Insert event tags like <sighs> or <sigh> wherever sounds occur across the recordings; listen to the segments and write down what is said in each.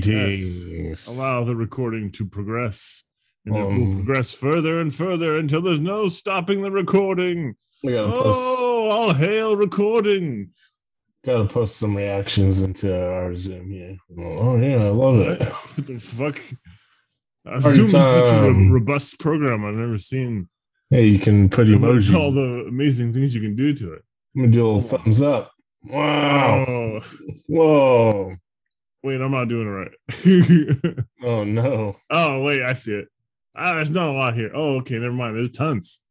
Greetings. Allow the recording to progress. And it will Um, progress further and further until there's no stopping the recording. We gotta post, Oh, all hail recording. gotta post some reactions into our Zoom here. Oh yeah, I love it. what the fuck? Uh, Zoom is such a robust program I've never seen. Hey, you can put emojis. all the amazing things you can do to it. I'm gonna do a little thumbs up. Wow. Oh, Whoa. Wait, I'm not doing it right. <laughs> Oh no. oh, wait, I see it. Ah, there's not a lot here. Oh, okay, never mind. There's tons.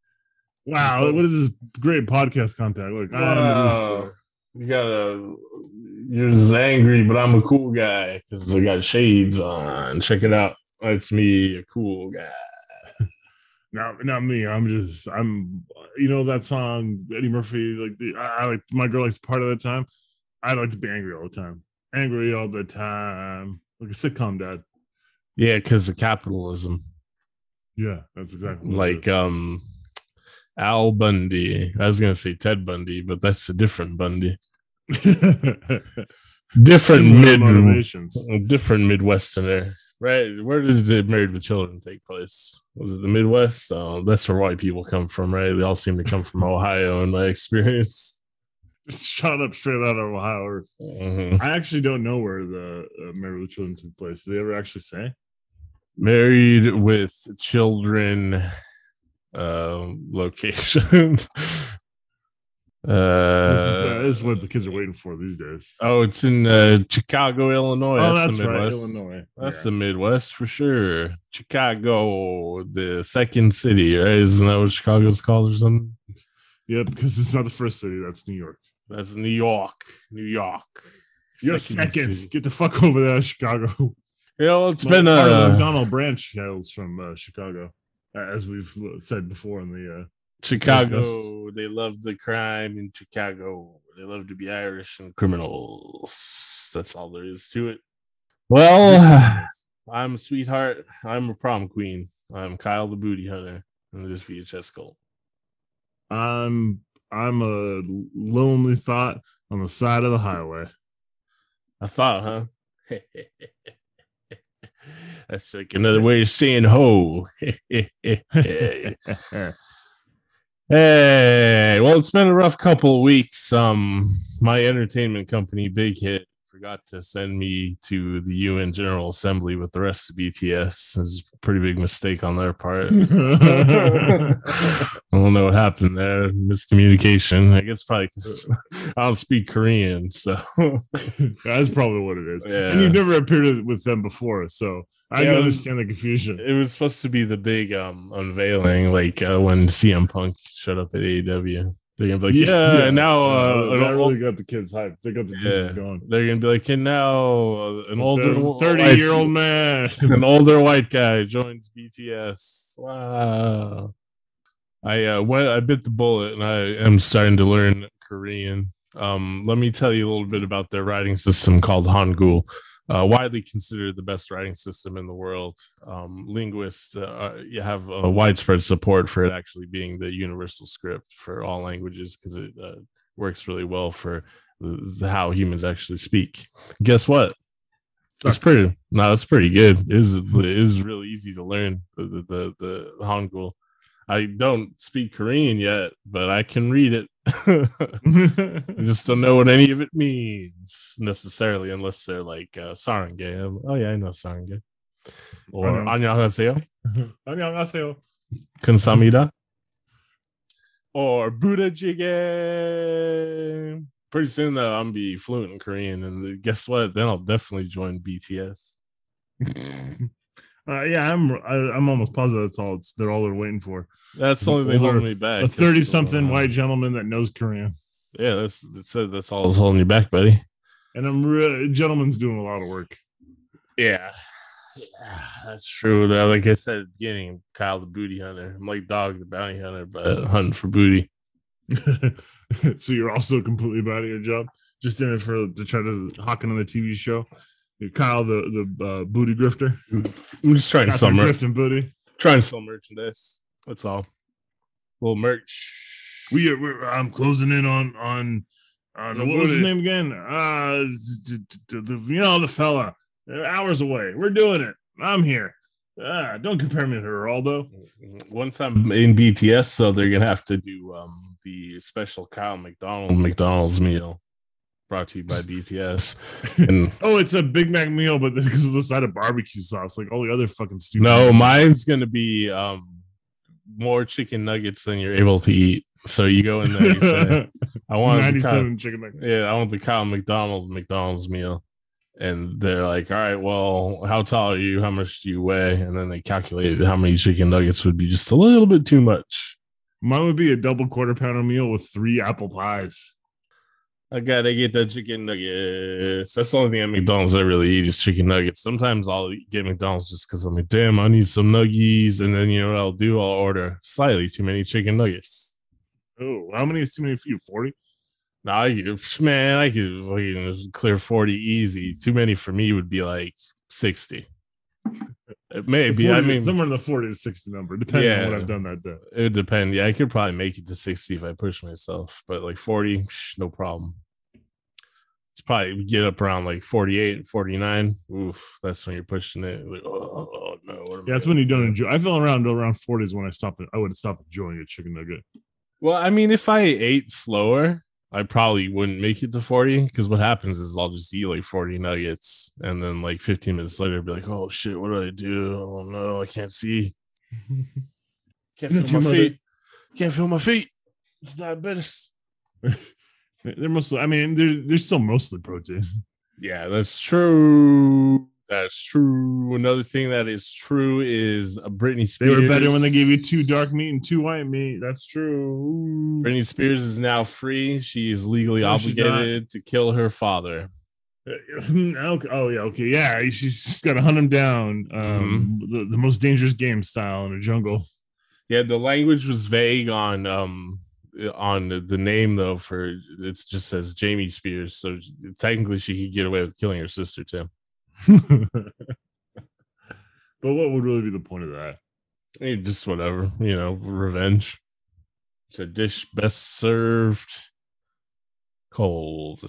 Wow, what is this great podcast content? Look, I am the Wow. You gotta. You're just angry, but I'm a cool guy because I got shades on. Check it out. It's me, a cool guy. <laughs> Not, not me. I'm just, I'm, you know, that song, Eddie Murphy, like, the, I, I like, my girl likes part of the time. I like to be angry all the time. Angry all the time. Like a sitcom dad. Yeah, because of capitalism. Yeah, that's exactly like um Al Bundy. I was gonna say Ted Bundy, but that's a different Bundy. <laughs> Different mid different Midwesterner. Right. Where did the married with children take place? Was it the Midwest? Oh, that's where white people come from, right? They all seem to come from <laughs> Ohio in my experience. Just shot up straight out of Ohio. Mhm. I actually don't know where the uh, Married with Children took place. Did they ever actually say? Married with children uh location. <laughs> This is, uh, uh, this is what the kids are waiting for these days. Oh, it's in uh, Chicago, Illinois. oh, that's the right, Midwest. Illinois. That's Yeah. the Midwest for sure. Chicago, the second city, right? Isn't that what Chicago's called or something? yeah, because it's not the first city. That's New York. That's New York. New York. You're second. city. Get the fuck over there, Chicago. You know, it's Well, been part of the uh, McDonald branch hails from uh, Chicago, uh, as we've said before in the. Uh, Chicago. Midwest. They love the crime in Chicago. They love to be Irish and criminals. That's all there is to it. Well, I'm a sweetheart. I'm a prom queen. I'm Kyle the booty hunter in this VHS goal. I'm I'm a lonely thought on the side of the highway. I thought, huh? <laughs> That's like another way of saying ho. <laughs> hey, well, it's been a rough couple of weeks. Um, my entertainment company, Big Hit, forgot to send me to the UN General Assembly with the rest of BTS. It's a pretty big mistake on their part. <laughs> I don't know what happened there. Miscommunication. I guess probably 'cause <laughs> I don't speak Korean, so <laughs> That's probably what it is. Yeah. And you've never appeared with them before, so I Yeah, was- understand the confusion. it was supposed to be the big um unveiling, like uh, when CM Punk showed up at AEW. They're gonna be like, yeah, <laughs> and now uh, an that old- really got the kids hyped. They got the Yeah. going. they're gonna be like, and now uh, an older thirty year old man. <laughs> an older white guy joins BTS. Wow. I uh went I bit the bullet and I am starting to learn Korean. Um let me tell you a little bit about their writing system called Hangul. Uh, widely considered the best writing system in the world. Um, linguists uh, you have uh, widespread support for it actually being the universal script for all languages because it uh, works really well for how humans actually speak. Guess what? That's pretty. No, it's pretty good. It was it was really easy to learn the the the, the Hangul. I don't speak Korean yet, but I can read it. <laughs> I just don't know what any of it means necessarily, unless they're like uh, Sarange. Oh yeah, I know Sarange. Or I know. 안녕하세요, 안녕하세요. 감사합니다. Or Buddha jjigae. Pretty soon though, I'm gonna be fluent in Korean, and guess what? Then I'll definitely join BTS. <laughs> Uh, yeah, I'm. I, I'm almost positive that's all. It's they're all they're waiting for. That's the only thing holding me back. A thirty-something uh, white gentleman that knows Korean, Yeah, that's that's. That's all that's holding you back, buddy. and I'm re- gentleman's doing a lot of work. Yeah. That's true. Like I said at the beginning, Kyle the booty hunter. I'm like dog the bounty hunter, but <laughs> hunting for booty. <laughs> so you're also completely bad at your job, just in it for to try to hawk it on the TV show. Kyle, the the uh, booty grifter. I'm just trying to sell grifting booty. trying to sell merchandise. That's all. little merch. We are. We're, I'm closing in on on on The what was his name again? Uh, the, you know the fella They're hours away. We're doing it. I'm here. Ah, don't compare me to Geraldo. Once I'm in BTS, so they're gonna have to do um the special Kyle McDonald McDonald's meal brought to you by BTS. <laughs> And Oh, it's a Big Mac meal, but <laughs> because of the side of barbecue sauce, like all the other fucking stupid. no, mine's gonna be um more chicken nuggets than you're able to eat. So you go in there, you say, I want the <laughs> Kyle, ninety-seven chicken nuggets. yeah, I want the Kyle McDonald McDonald's meal. And they're like, all right, well, how tall are you? How much do you weigh? And then they calculated how many chicken nuggets would be just a little bit too much. Mine would be a double quarter pounder meal with three apple pies. I gotta get the chicken nuggets. That's the only thing at McDonald's I really eat is chicken nuggets. Sometimes I'll get McDonald's just because I'm like, damn, I need some nuggies. And then you know what I'll do? I'll order slightly too many chicken nuggets. Oh, how many is too many for you? Forty. Now I could, man, I could fucking clear 40 easy. Too many for me would be like 60. It Maybe. I mean, somewhere in the forty to sixty number, depending on what I've done that day. it would depend. Yeah, I could probably make it to 60 if I push myself, but like 40, psh, no problem. It's probably get up around like 48, 49. Oof, that's when you're pushing it. Like, oh, oh, oh no. Yeah, that's when you don't enjoy. I feel around around forty is when I stop. I would stop enjoying a chicken nugget. Well, I mean, if I ate slower, I probably wouldn't make it to 40 because what happens is I'll just eat like 40 nuggets and then like 15 minutes later, I'll be like, oh shit, what do I do? Oh no, I can't see. <laughs> Can't feel my feet. Can't feel my feet. It's diabetes. <laughs> They're mostly. I mean, they're they're still mostly protein. Yeah, that's true. That's true. Another thing that is true is uh, Britney They Spears. were better when they gave you two dark meat and two white meat. That's true. Britney Spears is now free. She is legally No, obligated to kill her father. okay. Oh yeah, okay, yeah. She's just got to hunt him down. Um, Mm-hmm. the, the most dangerous game style in a jungle. Yeah, the language was vague on um on the- the name though. For it just says Jamie Spears, so technically she could get away with killing her sister too. But what would really be the point of that? Eh, Just whatever, you know, revenge. It's a dish best served cold.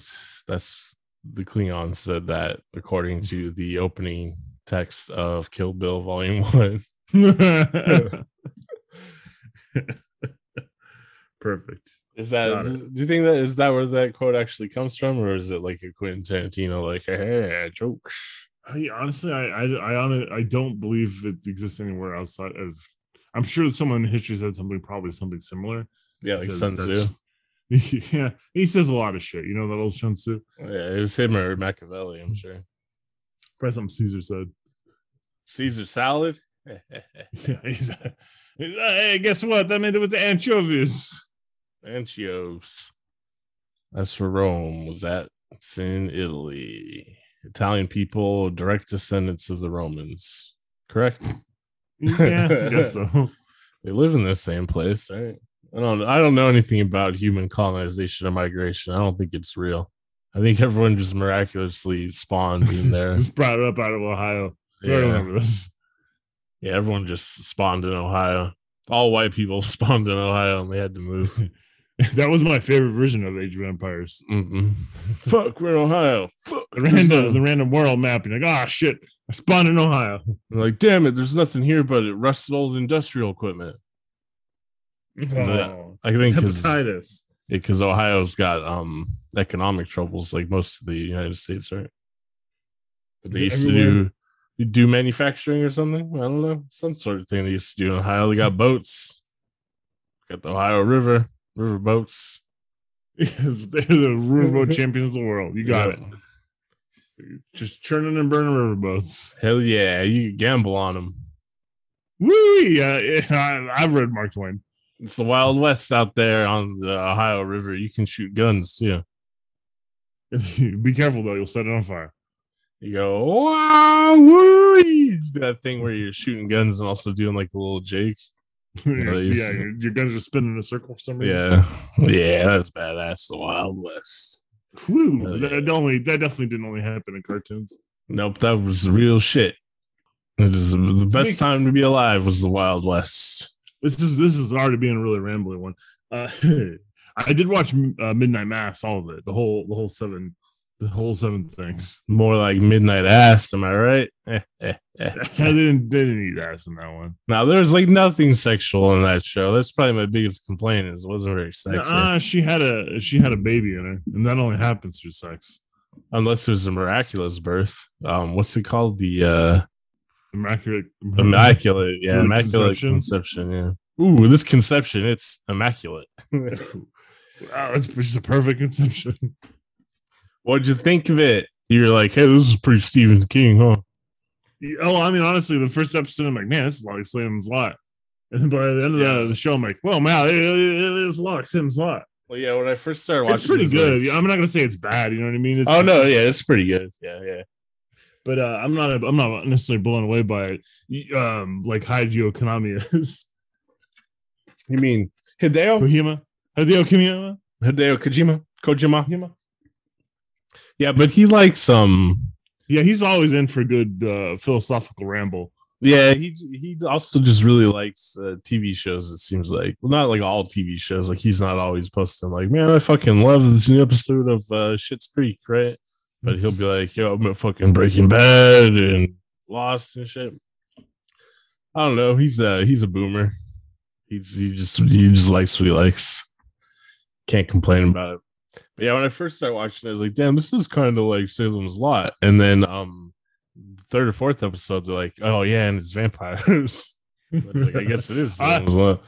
That's the Klingon said that according to the opening text of Kill Bill Volume <laughs> One. Perfect. Is that do you think that is that where that quote actually comes from, or is it like a Quentin Tarantino like hey jokes? I honestly, I, I, I, I don't believe it exists anywhere outside of. I'm sure someone in history said something, probably something similar. Yeah, like Sun Tzu. <laughs> Yeah, he says a lot of shit. You know that old Sun Tzu. Oh, yeah, it was him or Machiavelli, I'm sure. Probably something Caesar said. Caesar salad. <laughs> Yeah, he's, he's, uh, hey, guess what? I made it with the anchovies. Anchios. As for Rome, was that it's in Italy? Italian people, direct descendants of the Romans. Correct. Yeah, I guess <laughs> so. They live in the same place, right? I don't. I don't know anything about human colonization or migration. I don't think it's real. I think everyone just miraculously spawned in <laughs> there. Just brought up out of Ohio. I yeah. remember this. yeah, everyone just spawned in Ohio. All white people <laughs> spawned in Ohio, and they had to move. <laughs> That was my favorite version of Age of Empires. Mm-mm. Fuck, we're in Ohio. Fuck. The random, the random world map. You're like, ah, shit, I spawned in Ohio. like, damn it, there's nothing here but it rusted old industrial equipment. Oh, I think because hepatitis. because Ohio's got um economic troubles like most of the United States, right? But they used to do you do manufacturing or something. I don't know, some sort of thing they used to do in Ohio. They got boats, got the Ohio River, river boats. Yes, <laughs> they're the riverboat <laughs> champions of the world. You got Yeah. it. Just churning and burning riverboats. Hell yeah, you gamble on them. Woo! Yeah, yeah, I, I've read Mark Twain. It's the Wild West out there on the Ohio River. You can shoot guns too. <laughs> Be careful though; you'll set it on fire. You go, wow, woo! That thing where you're shooting guns and also doing like a little Jake. <laughs> yeah, your, guns are spinning in a circle for some reason. Yeah, <laughs> yeah, that's badass. The Wild West. Hell yeah. that only that definitely didn't only happen in cartoons. Nope, that was real shit. It is the best time to be alive was the Wild West. This is this is already being a really rambling one. Uh, <laughs> I did watch uh, Midnight Mass, all of it, the whole the whole seven The whole seven things. More like midnight ass. Am I right? <laughs> I didn't didn't eat ass in that one. now there's like nothing sexual in that show. That's probably my biggest complaint. Is it wasn't very sexy. She had a she had a baby in her, and that only happens through sex. Unless there's a miraculous birth. Um, what's it called? The uh Immaculate. immaculate. Yeah, immaculate conception. conception. Yeah. Ooh, this conception, it's immaculate. <laughs> wow, it's just a perfect conception. What'd you think of it? You're like, hey, this is pretty Stephen King, huh? Oh, I mean, honestly, the first episode, I'm like, man, this is like Salem's Lot. And then by the end of the, the show, I'm like, well, man, it, it, it is like Salem's Lot. Well, yeah, when I first started watching, It's pretty it good. like- I'm not gonna say it's bad. You know what I mean? It's, oh no, yeah, it's pretty good. Yeah, yeah. but uh, I'm not. I'm not necessarily blown away by it. Um, like Hideo Konami is. You mean Hideo Kohima, Hideo Kimiya. Hideo Kojima Kojima? Kojima. Yeah, but he likes um. Yeah, he's always in for good uh, philosophical ramble. Yeah, he he also just really likes uh, TV shows. It seems like, well, not like all TV shows. Like he's not always posting like, man, I fucking love this new episode of uh, Schitt's Creek, right? But he'll be like, yo, I'm at fucking Breaking Bad and Lost and shit. I don't know. He's uh he's a boomer. He's he just he just likes what he likes. Can't complain about it. But yeah, when I first started watching, it, I was like, damn, this is kind of like Salem's Lot. And then um third or fourth episode, they're like, oh yeah, and it's vampires. <laughs> I like, I guess it is I- <laughs> Salem's Lot.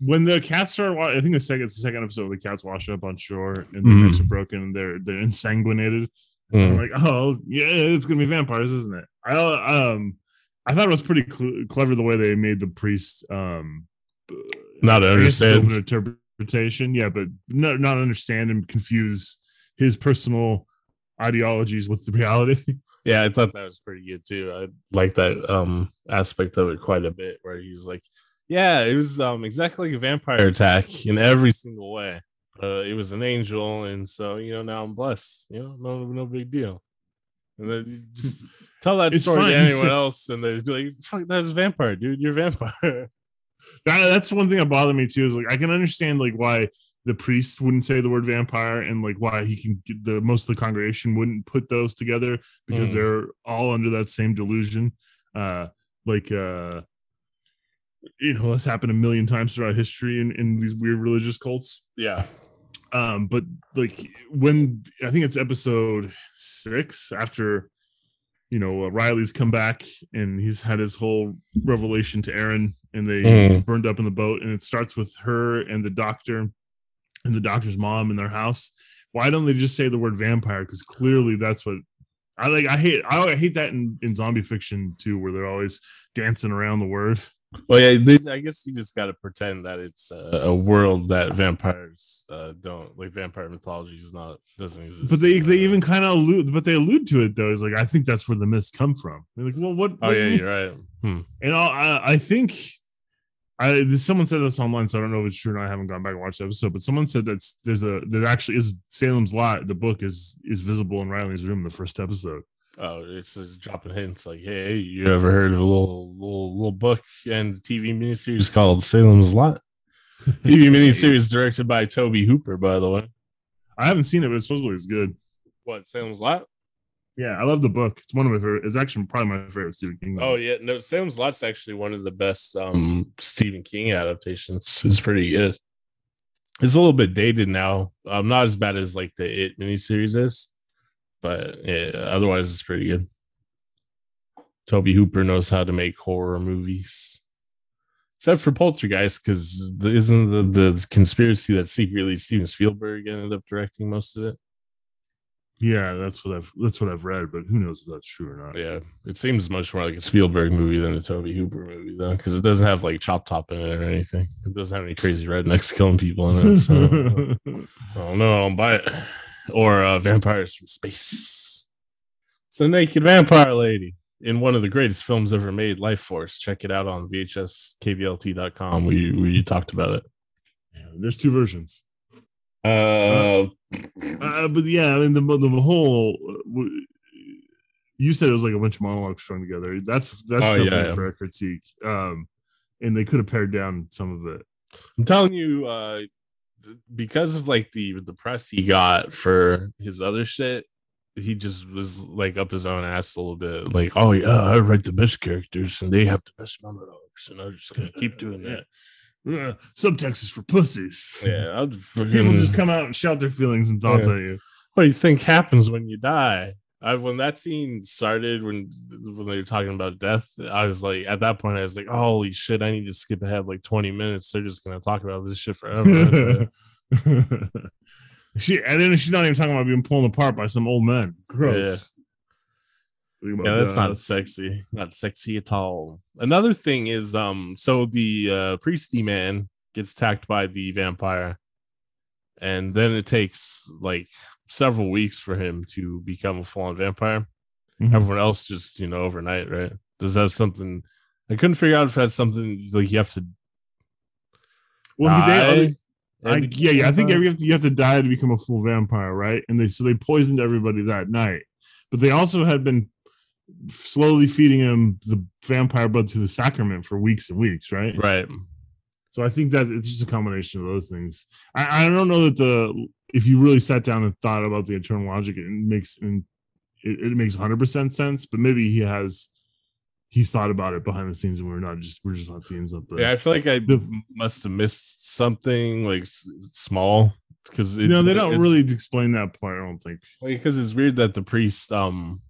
when the cats start, wa- I think the second, it's the second episode, the cats wash up on shore and the necks are broken and they're they're ensanguinated. Mm. like, oh yeah, it's gonna be vampires, isn't it? I um, I thought it was pretty cl- clever the way they made the priest um, Not to I guess it's understand. to interpretation, yeah, but not not understand and confuse his personal ideologies with the reality. <laughs> Yeah, I thought that was pretty good too. I like that um aspect of it quite a bit where he's like, Yeah, it was um exactly like a vampire attack in every single way. Uh it was an angel, and so you know, now I'm blessed. You know, no no big deal. And then you just <laughs> tell that It's story fine. to anyone else, and they'd be like, fuck, that's a vampire, dude. You're a vampire. <laughs> that, that's one thing that bothered me too. Is like I can understand like why the priest wouldn't say the word vampire and like why he can get the most of the congregation wouldn't put those together because Mm. they're all under that same delusion. Uh, like uh, you know, that's happened a million times throughout history in, in these weird religious cults. yeah. um but like when i think it's episode six after you know uh, riley's come back and he's had his whole revelation to erin and they he's burned up in the boat. And it starts with her and the doctor and the doctor's mom in their house. Why don't they just say the word vampire? Because clearly that's what i like i hate i hate that in, in zombie fiction too where they're always dancing around the word Well, yeah, they, I guess you just got to pretend that it's a, a world that vampires uh, don't like. Vampire mythology is not doesn't exist. But they they even kind of allude, but they allude to it though. Is like I think that's where the myths come from. They're like, well, what? Oh what yeah, you- you're right. Hmm. And I, I- I think I someone said this online, so I don't know if it's true. And I haven't gone back and watched the episode, but someone said that's there's a there actually is Salem's Lot. The book is is visible in Riley's room in the first episode. Oh, it's just dropping hints like, hey, you ever heard of a little little little book and TV miniseries called Salem's Lot? <laughs> TV miniseries directed by Tobe Hooper, by the way. I haven't seen it, but it's supposedly it's good. What Salem's Lot? Yeah, I love the book. It's one of my favorite. It's actually probably my favorite Stephen King. Oh yeah, no, Salem's Lot's actually one of the best um Stephen King adaptations. It's pretty good. It's a little bit dated now. Um, not as bad as like the It miniseries is, but yeah, otherwise it's pretty good. Tobe Hooper knows how to make horror movies, except for Poltergeist, because isn't the, the conspiracy that secretly Steven Spielberg ended up directing most of it? yeah, that's what I've that's what I've read, but who knows if that's true or not. Yeah, it seems much more like a Spielberg movie than a Tobe Hooper movie, though, because it doesn't have like Chop Top in it or anything. It doesn't have any crazy rednecks killing people in it. So <laughs> I don't know, I don't buy it. Or uh, vampires from space. It's a naked vampire lady in one of the greatest films ever made, Lifeforce. Check it out on VHSKVLT.com. We we talked about it. There's two versions. Uh, Uh, but yeah, I mean the the whole. uh, You said it was like a bunch of monologues strung together. That's that's Oh, yeah, definitely yeah. for a critique. Um, and they could have pared down some of it. I'm telling you, uh, because of like the the press he got for his other shit, he just was like up his own ass a little bit, like, oh yeah, I write the best characters and they have the best monologues, and I'm just gonna keep doing that. Uh, subtext is for pussies. Yeah, I'll People just come out and shout their feelings and thoughts Yeah. at you. what do you think happens when you die? I, when that scene started, when when they were talking about death, I was like, at that point, I was like, holy shit, I need to skip ahead like 20 minutes. They're just gonna talk about this shit forever. <laughs> she and then she's not even talking about being pulled apart by some old men. Gross. yeah, that's not sexy. Not sexy at all. Another thing is, um, so the uh priesty man gets attacked by the vampire, and then it takes like several weeks for him to become a full-on vampire. Mhm. everyone else just you know overnight right does that have something i couldn't figure out if that's something like you have to Well, he- they, I, yeah, yeah. I think every, you have to- you have to die to become a full vampire, right? And they so they poisoned everybody that night, but they also had been slowly feeding him the vampire blood through the sacrament for weeks and weeks, right? right So I think that it's just a combination of those things. I, I don't know that the if you really sat down and thought about the internal logic, it makes it, it makes 100 percent sense. But maybe he has he's thought about it behind the scenes, and we're not just we're just not seeing something. yeah i feel like i The- must have missed something like small because you know they don't really explain that part. I don't think. because it's weird that the priest um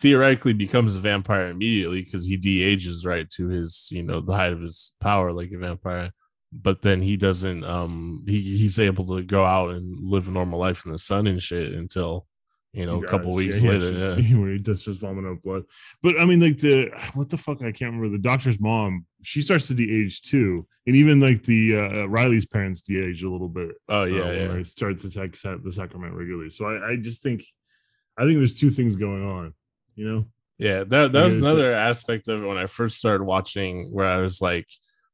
theoretically becomes a vampire immediately because he de-ages right to his you know the height of his power like a vampire but then he doesn't um he, he's able to go out and live a normal life in the sun and shit until you know He a couple does. weeks Yeah, he later actually- yeah <laughs> when he does just vomit up blood. But I mean, like the what the fuck? I can't remember. The doctor's mom, she starts to de-age too, and even like the uh, Riley's parents de-age a little bit. oh uh, yeah when yeah start to take the sacrament regularly. So I, I just think, I think there's two things going on. You know, Yeah, that that was Yeah, it's a- another aspect of it when I first started watching, where I was like,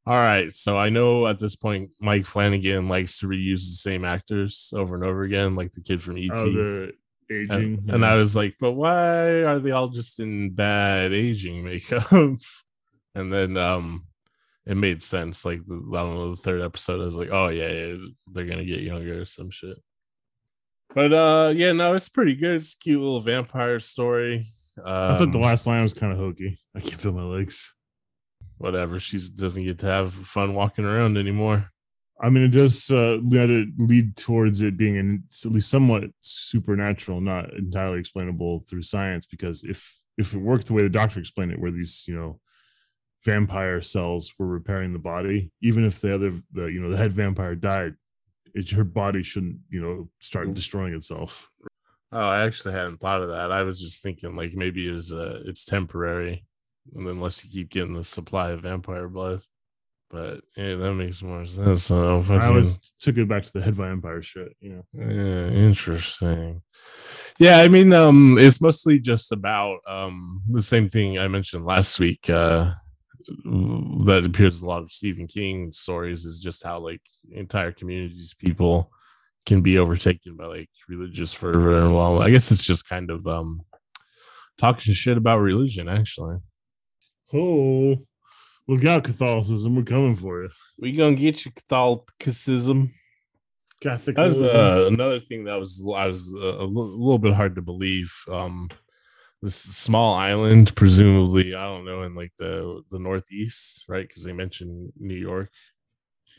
"All right, so I know at this point Mike Flanagan likes to reuse the same actors over and over again, like the kid from ET." oh, the aging, and, and I was like, "But why are they all just in bad aging makeup?" <laughs> and then um, it made sense. Like the- I don't know, the third episode, I was like, "Oh yeah, yeah they're gonna get younger or some shit." But uh, yeah, no, it's pretty good. It's a cute little vampire story. I thought the Um, last line was kind of hokey. I can't feel my legs. Whatever. She doesn't get to have fun walking around anymore. I mean, it does uh, let it lead towards it being an, at least somewhat supernatural, not entirely explainable through science. Because if if it worked the way the doctor explained it, where these you know vampire cells were repairing the body, even if the other the you know the head vampire died, it, her body shouldn't you know start destroying itself. Oh, I actually hadn't thought of that. I was just thinking like maybe it was a it's temporary, and unless you keep getting the supply of vampire blood. But yeah, that makes more sense. So I always took it back to the head vampire shit. You know, Yeah, interesting. Yeah, I mean, um, it's mostly just about um the same thing I mentioned last week. Uh, that appears in a lot of Stephen King stories is just how like entire communities, people can be overtaken by like religious fervor. And well, I guess it's just kind of um talking shit about religion. Actually, oh, look out, Catholicism, we're coming for you. we gonna get you Catholicism. Catholic. That was uh, another thing that was I was uh, a little bit hard to believe. Um, this small island, presumably, I don't know, in like the the northeast, right? Because they mentioned New York.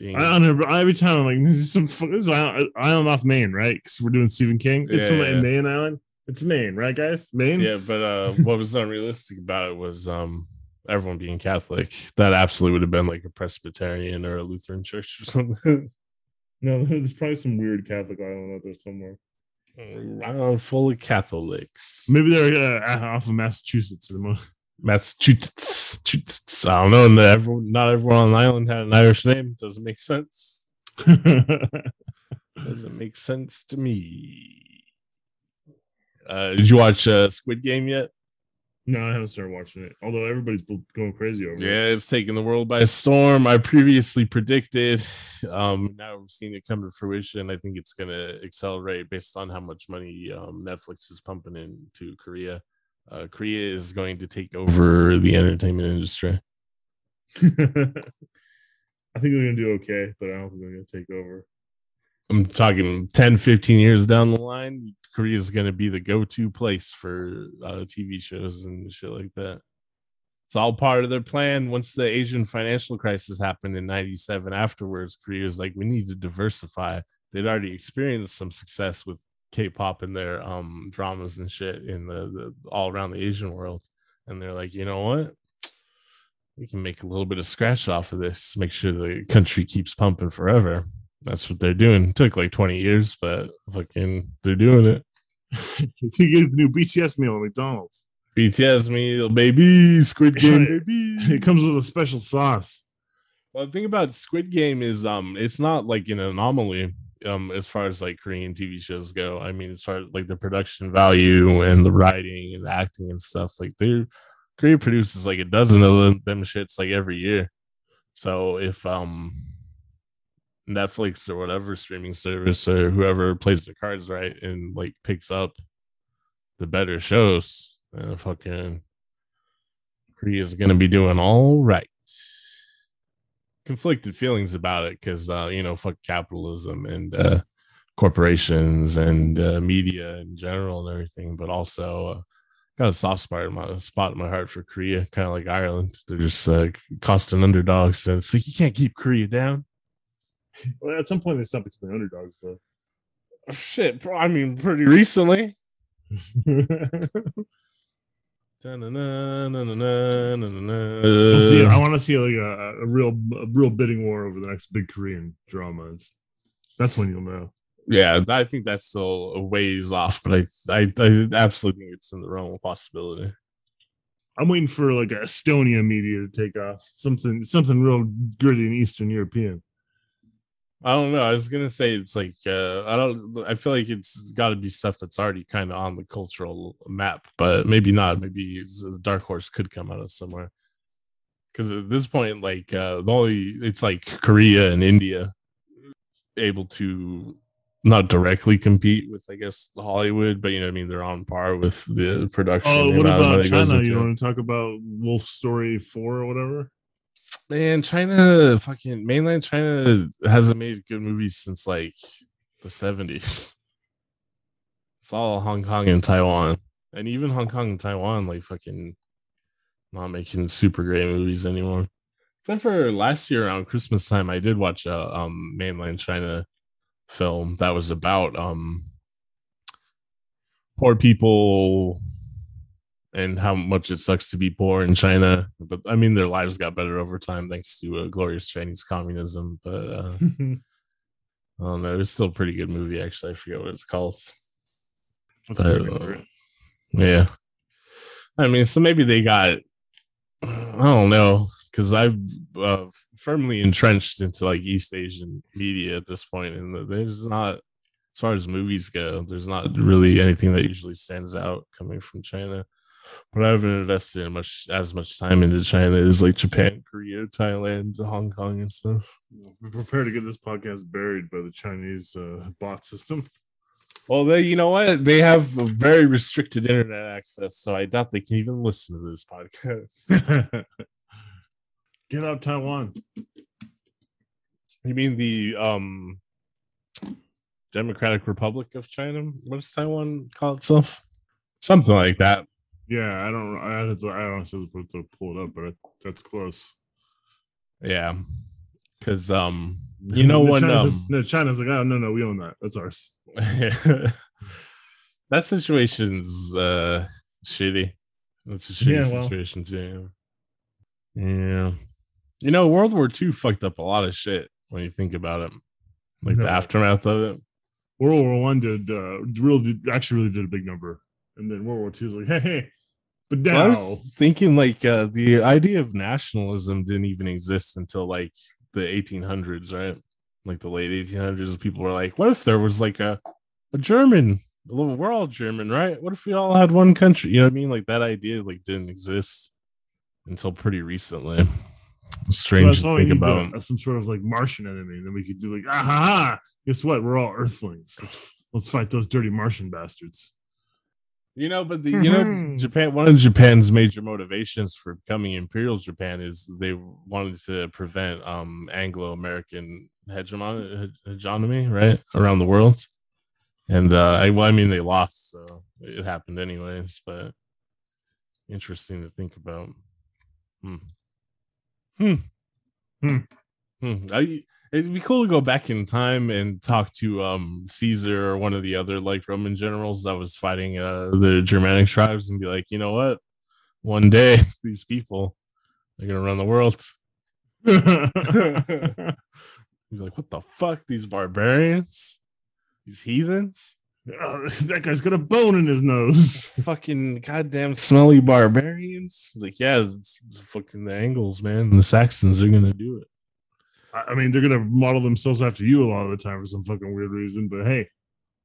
being- I don't know. Every time I'm like, <laughs> this is some this is island, island off Maine, right? Because we're doing Stephen King. It's Yeah, some yeah. Maine Island. It's Maine, right, guys? Maine. yeah, but uh, what was unrealistic about it was um, everyone being Catholic. That absolutely would have been like a Presbyterian or a Lutheran church or something. <laughs> No, <laughs> there's probably some weird Catholic island out there somewhere. Around full of Catholics. Maybe they're uh, off of Massachusetts. Massachusetts. Massachusetts. I don't know. and Everyone, not everyone on the island had an Irish name. Doesn't make sense. <laughs> Doesn't make sense to me. Uh, did you watch uh, Squid Game yet? No, I haven't started watching it. Although everybody's going crazy over it. Yeah, it's taking the world by storm. I previously predicted. Um, now we've seen it come to fruition. I think it's going to accelerate based on how much money um, Netflix is pumping into Korea. Uh, Korea is going to take over the entertainment industry. <laughs> I think they're gonna do okay, but I don't think they're gonna take over. I'm talking 10, 15 years down the line. Korea is going to be the go-to place for uh, TV shows and shit like that. It's all part of their plan. Once the Asian financial crisis happened in '97, afterwards, Korea was like, "We need to diversify." They'd already experienced some success with K-pop and their um, dramas and shit in the, the all around the Asian world, and they're like, "You know what? We can make a little bit of scratch off of this. Make sure the country keeps pumping forever." That's what they're doing. It took like 20 years, but fucking they're doing it. <laughs> you get the new BTS meal at McDonald's. BTS meal, baby, Squid <laughs> Game, baby. It comes with a special sauce. Well, the thing about Squid Game is, um, it's not like an anomaly, um, as far as like Korean TV shows go. I mean, as far as like the production value and the writing and the acting and stuff, like they're Korea produces like a dozen of them, them shits like every year. So if um Netflix or whatever streaming service or whoever plays the cards right and like picks up the better shows, uh, fucking Korea is gonna be doing all right. Conflicted feelings about it because uh, you know, fuck capitalism and uh, corporations and uh, media in general and everything, but also uh, got a soft spot in my spot in my heart for Korea, kind of like Ireland. They're just uh, constant underdogs, and so you can't keep Korea down. Well, at some point they stopped becoming underdogs, though. Shit, bro. I mean, pretty recently. <laughs> We'll see. I want to see like a, a real, a real bidding war over the next big Korean drama. It's, that's when you'll know. Yeah, I think that's still a ways off, but I, I, I absolutely think it's in the realm of possibility. I'm waiting for like Estonia media to take off. Something, something real gritty and Eastern European. I don't know. I was gonna say it's like uh, I don't. I feel like it's got to be stuff that's already kind of on the cultural map, but maybe not. Maybe dark horse could come out of somewhere. Because at this point, like uh, the only it's like Korea and India able to not directly compete with, I guess, Hollywood, but you know, what I mean, they're on par with the production. Oh, what about China? You want to talk about Wolf Story Four or whatever? Man, China, fucking mainland China hasn't made good movies since like the 70s. It's all Hong Kong and Taiwan. And even Hong Kong and Taiwan, like fucking not making super great movies anymore. Except for last year around Christmas time, I did watch a um mainland China film that was about um poor people and how much it sucks to be poor in China. But I mean, their lives got better over time thanks to uh, glorious Chinese communism. But uh, <laughs> I don't know. It's still a pretty good movie, actually. I forget what it's called. That's But, uh, yeah. I mean, so maybe they got, I don't know, because I've uh, firmly entrenched into like East Asian media at this point, and there's not, as far as movies go, there's not really anything that usually stands out coming from China. But I haven't invested in much as much time into China as like Japan, Korea, Thailand, Hong Kong, and stuff. We prepare to get this podcast buried by the Chinese uh, bot system. Well, they, you know what? They have a very restricted internet access, so I doubt they can even listen to this podcast. <laughs> Get out Taiwan. You mean the um Democratic Republic of China? What does Taiwan call itself? Something like that. Yeah, I don't. I to, I honestly have to pull it up, but that's close. Yeah, because um, you <laughs> know when um, China's, no, China's like, oh no, no, we own that. That's ours. <laughs> that situation's uh shitty. That's a shitty Yeah, well. situation too. Yeah, you know, World War II fucked up a lot of shit when you think about it, like the aftermath of it. World War One did uh, real did, actually really did a big number, and then World War Two is like, hey, hey, but Well, I was thinking like uh, the idea of nationalism didn't even exist until like the 1800s, right? Like the late 1800s, people were like, "What if there was like a a German? Well, We're all German, right? What if we all had one country?" You know what I mean? Like that idea like didn't exist until pretty recently. Strange that's to think about. to- some sort of like Martian enemy, then we could do like, ah ha ha. Guess what? We're all Earthlings. Let's let's fight those dirty Martian bastards. You know, but the you know Mhm. Japan. One of Japan's major motivations for becoming Imperial Japan is they wanted to prevent um Anglo-American hegemon hegemony, right, around the world. And uh, I, well, I mean, they lost, so it happened anyways. But interesting to think about. Hmm. Hmm. Hmm. Hmm. I, it'd be cool to go back in time and talk to um Caesar or one of the other like Roman generals that was fighting uh the Germanic tribes and be like, you know what? One day <laughs> these people are gonna run the world. <laughs> Be like, what the fuck? These barbarians? These heathens? Oh, <laughs> that guy's got a bone in his nose. fucking goddamn smelly barbarians. Like, yeah, it's, it's fucking the Angles, man. The Saxons are gonna do it. I mean, they're gonna model themselves after you a lot of the time for some fucking weird reason. But hey,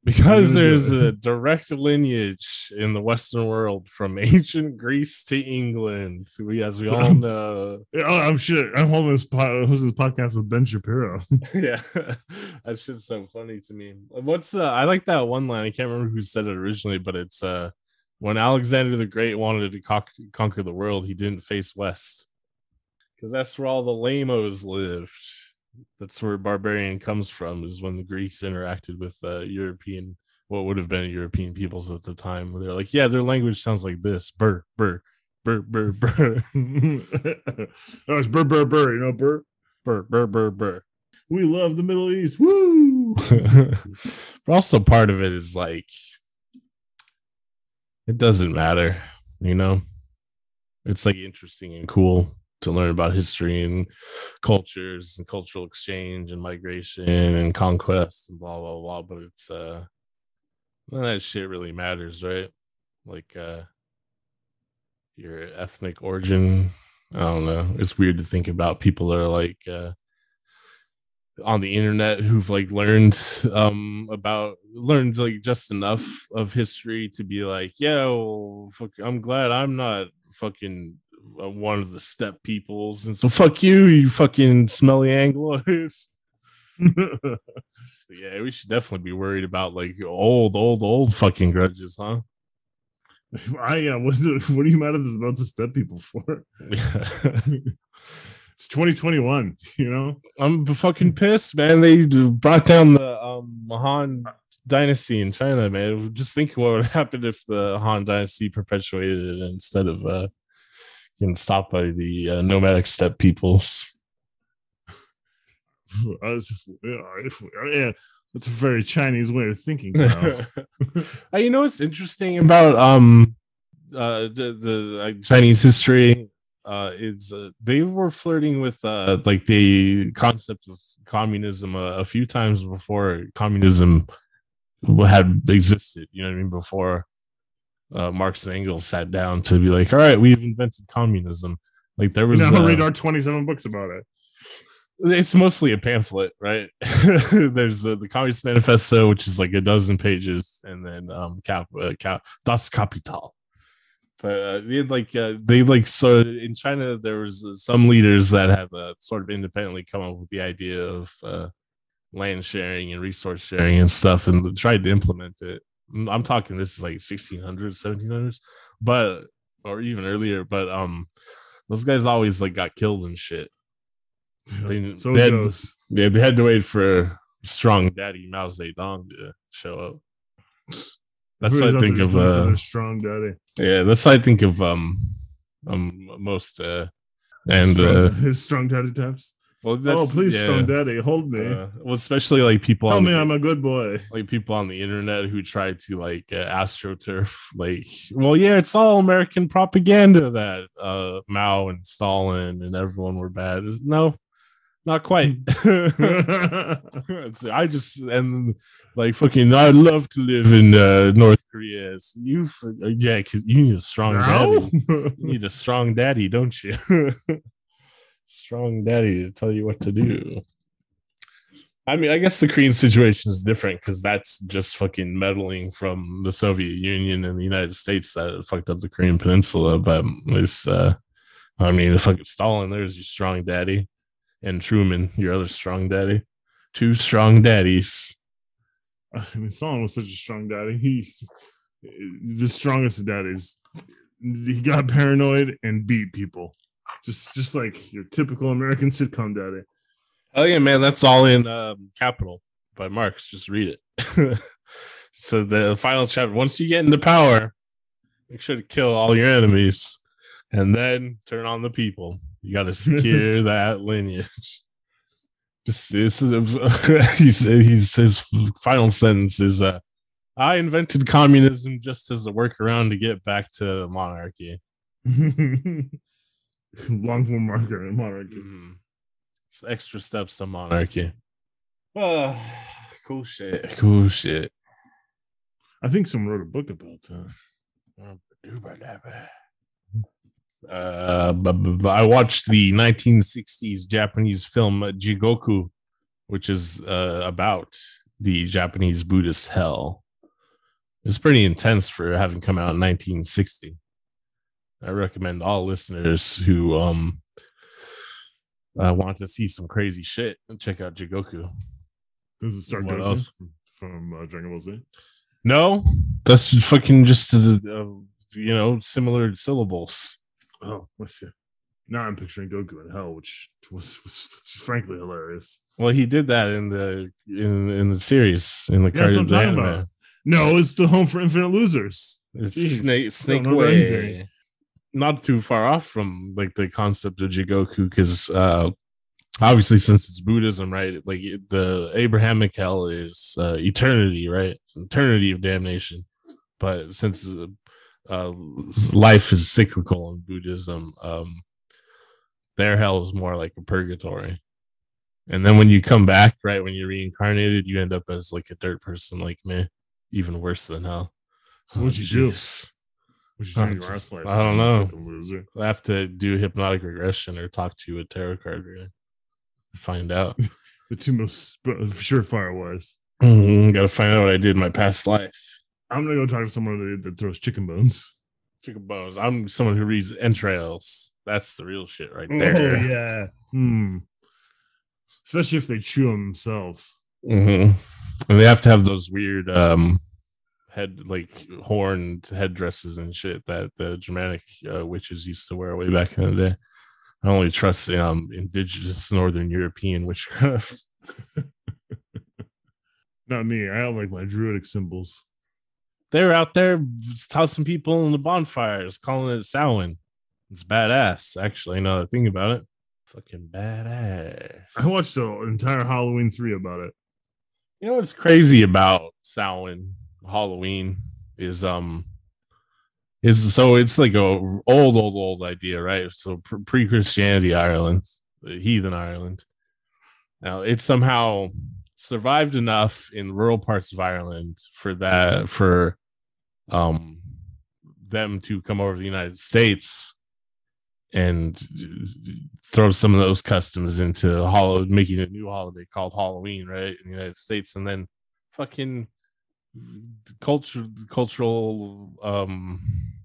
Because They're gonna do there's a direct lineage in the Western world from <laughs> ancient Greece to England. We, as we all <laughs> know, oh, I'm shit. I'm holding this pod, hosting this podcast with Ben Shapiro. <laughs> yeah, that's just so funny to me. What's uh, I like that one line. I can't remember who said it originally, but it's uh, when Alexander the Great wanted to co- conquer the world, he didn't face west because that's where all the lamos lived. That's where barbarian comes from. Is when the Greeks interacted with uh, European, what would have been European peoples at the time. They're like, yeah, their language sounds like this: burr, burr, burr, burr, <laughs> burr, oh, it's burr burr burr. You know burr. burr, burr, burr, burr. We love the Middle East. Woo! <laughs> but also part of it is like it doesn't matter, you know. It's like interesting and cool to learn about history and cultures and cultural exchange and migration and conquest and blah blah blah. But it's uh none that shit really matters, right? Like uh your ethnic origin. I don't know. It's weird to think about people that are like uh on the internet who've like learned um about learned like just enough of history to be like yeah well, fuck, i'm glad i'm not fucking one of the steppe peoples and so fuck you you fucking smelly anglos <laughs> yeah we should definitely be worried about like old old old fucking grudges huh <laughs> I uh, what, <laughs> what are you mad at us about the steppe people for? It's 2021. You know. i'm fucking pissed man they brought down the um han dynasty in china man just think what would happen if the han dynasty perpetuated it instead of uh getting stopped by the uh, nomadic steppe peoples <laughs> Uh, yeah, that's a very Chinese way of thinking. <laughs> You know what's interesting about um uh the, the uh, chinese history uh is uh, they were flirting with uh like the concept of communism a, a few times before communism had existed you know what i mean before uh marx and engels sat down to be like all right we've invented communism like there was now uh, read our 27 books about it. it's mostly a pamphlet, right? <laughs> There's uh, the Communist Manifesto, which is like a dozen pages, and then um, Cap, uh, Cap, Das Kapital. But uh, they had like uh, they like so in China there was uh, some leaders that have uh, sort of independently come up with the idea of uh, land sharing and resource sharing and stuff, and tried to implement it. I'm talking this is like 1600s, 1700s, but or even earlier. But um, those guys always like got killed and shit. They- so they had-. Yeah, they had to wait for strong daddy Mao Zedong to show up. That's what I think of. just looking for Uh, strong daddy. yeah, that's what I think of. Um, um, most. Uh, and strong, uh, his strong daddy types. Well, Oh, please, yeah, strong daddy, hold me. uh, well, especially like people Tell on me the, I'm a good boy. like people on the internet who try to like uh, astroturf like well yeah it's all american propaganda that uh mao and stalin and everyone were bad. No not quite. <laughs> <laughs> It's- i just and like fucking i'd love to live in uh north korea. So you uh, yeah because you need a strong daddy. <laughs> You need a strong daddy don't you strong daddy to tell you what to do I mean, I guess the Korean situation is different because that's just fucking meddling from the Soviet Union and the United States that fucked up the Korean Peninsula. But it's, uh, I mean, the fucking Stalin, there's your strong daddy, and Truman, your other strong daddy. Two strong daddies. <laughs> I mean, Stalin was such a strong daddy. He, the strongest of daddies. He got paranoid and beat people, just just like your typical American sitcom daddy. Oh yeah, man, that's all in um, Capital by Marx. Just read it. <laughs> So the final chapter, once you get into power, make sure to kill all your enemies, and then turn on the people. You got to secure <laughs> that lineage. Just this is he's, he's his final sentence is uh I invented communism just as a workaround to get back to monarchy. <laughs> <laughs> Long form marker in monarchy. Mhm. It's extra steps to monarchy. Oh, cool shit. Cool shit. I think someone wrote a book about that. Uh, but, but- but I watched the 1960s Japanese film Jigoku, which is uh, about the Japanese Buddhist hell. It's pretty intense for having come out in 1960. I recommend all listeners who um uh, want to see some crazy shit and check out Jigoku. It start What else? from uh, Dragon Ball Z? No, that's just fucking just uh, you know similar syllables. Oh, let's see. Now I'm picturing Goku in hell, which was, was frankly hilarious. Well, he did that in the in in the series in the Yeah, that's what I'm talking anime. about. No, it's the Home for Infinite Losers. It's Jeez, Snake Snake Way. Not too far off from like the concept of Jigoku, because uh, obviously since it's Buddhism, right? Like the Abrahamic hell is uh, eternity, right? Eternity of damnation. But since uh, uh, life is cyclical in Buddhism, um, their hell is more like a purgatory. And then when you come back, right, when you're reincarnated, you end up as like a dirt person like me, even worse than hell. So what'd you do? Jeez. Which is in your. I don't know. Loser. I have to do hypnotic regression or talk to a tarot card reader. Find out. <laughs> The two most surefire ways. Mhm, Gotta find out what I did in my past life. I'm gonna go talk to someone that, throws chicken bones. Chicken bones. I'm someone who reads entrails. That's the real shit right there. Oh yeah. Hmm. Especially if they chew them themselves. hmm And they have to have those weird um head like horned headdresses and shit that the Germanic uh, witches used to wear way back in the day. I only trust um indigenous Northern European witchcraft. <laughs> Not me. I don't like my druidic symbols. They're out there tossing people in the bonfires, calling it Samhain. It's badass, actually. Now that I think about it, fucking badass. I watched the entire Halloween three about it. You know what's crazy about Samhain Halloween is um is so it's like a old old old idea, right? So pre Christianity Ireland, heathen Ireland. Now it somehow survived enough in rural parts of Ireland for that for um them to come over to the United States and throw some of those customs into hollow making a new holiday called Halloween, right? In the United States, and then fucking culture cultural um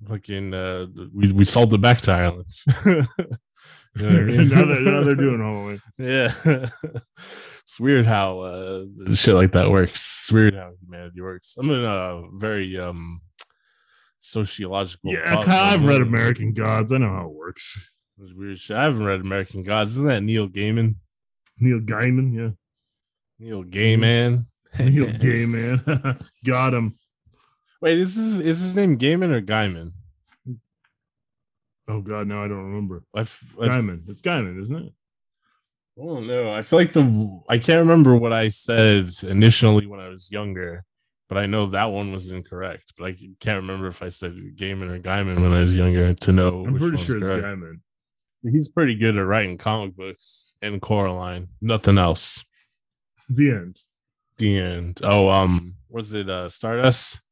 fucking uh we, we sold it back to Ireland. <laughs> You know I mean? <laughs> now, they're, now they're doing Halloween. yeah. <laughs> it's weird how uh shit like that works. It's weird how humanity works. I'm in a very um sociological Yeah, I've read American Gods. I know how it works. It's weird shit. I haven't read American Gods. Isn't that Neil Gaiman? Neil Gaiman, yeah. Neil Gaiman. Neil <laughs> Gaiman. <laughs> Got him. Wait, is this is his name Gaiman or Gaiman? Oh God, now I don't remember. I, f- I f- Gaiman. It's Gaiman, isn't it? Oh don't. I feel like the I can't remember what I said initially when I was younger, but I know that one was incorrect. But I can't remember if I said Gaiman or Gaiman when I was younger to know. I'm pretty sure it's correct. Gaiman. He's pretty good at writing comic books and Coraline. Nothing else. The end. The end. Oh, um, was it uh Stardust?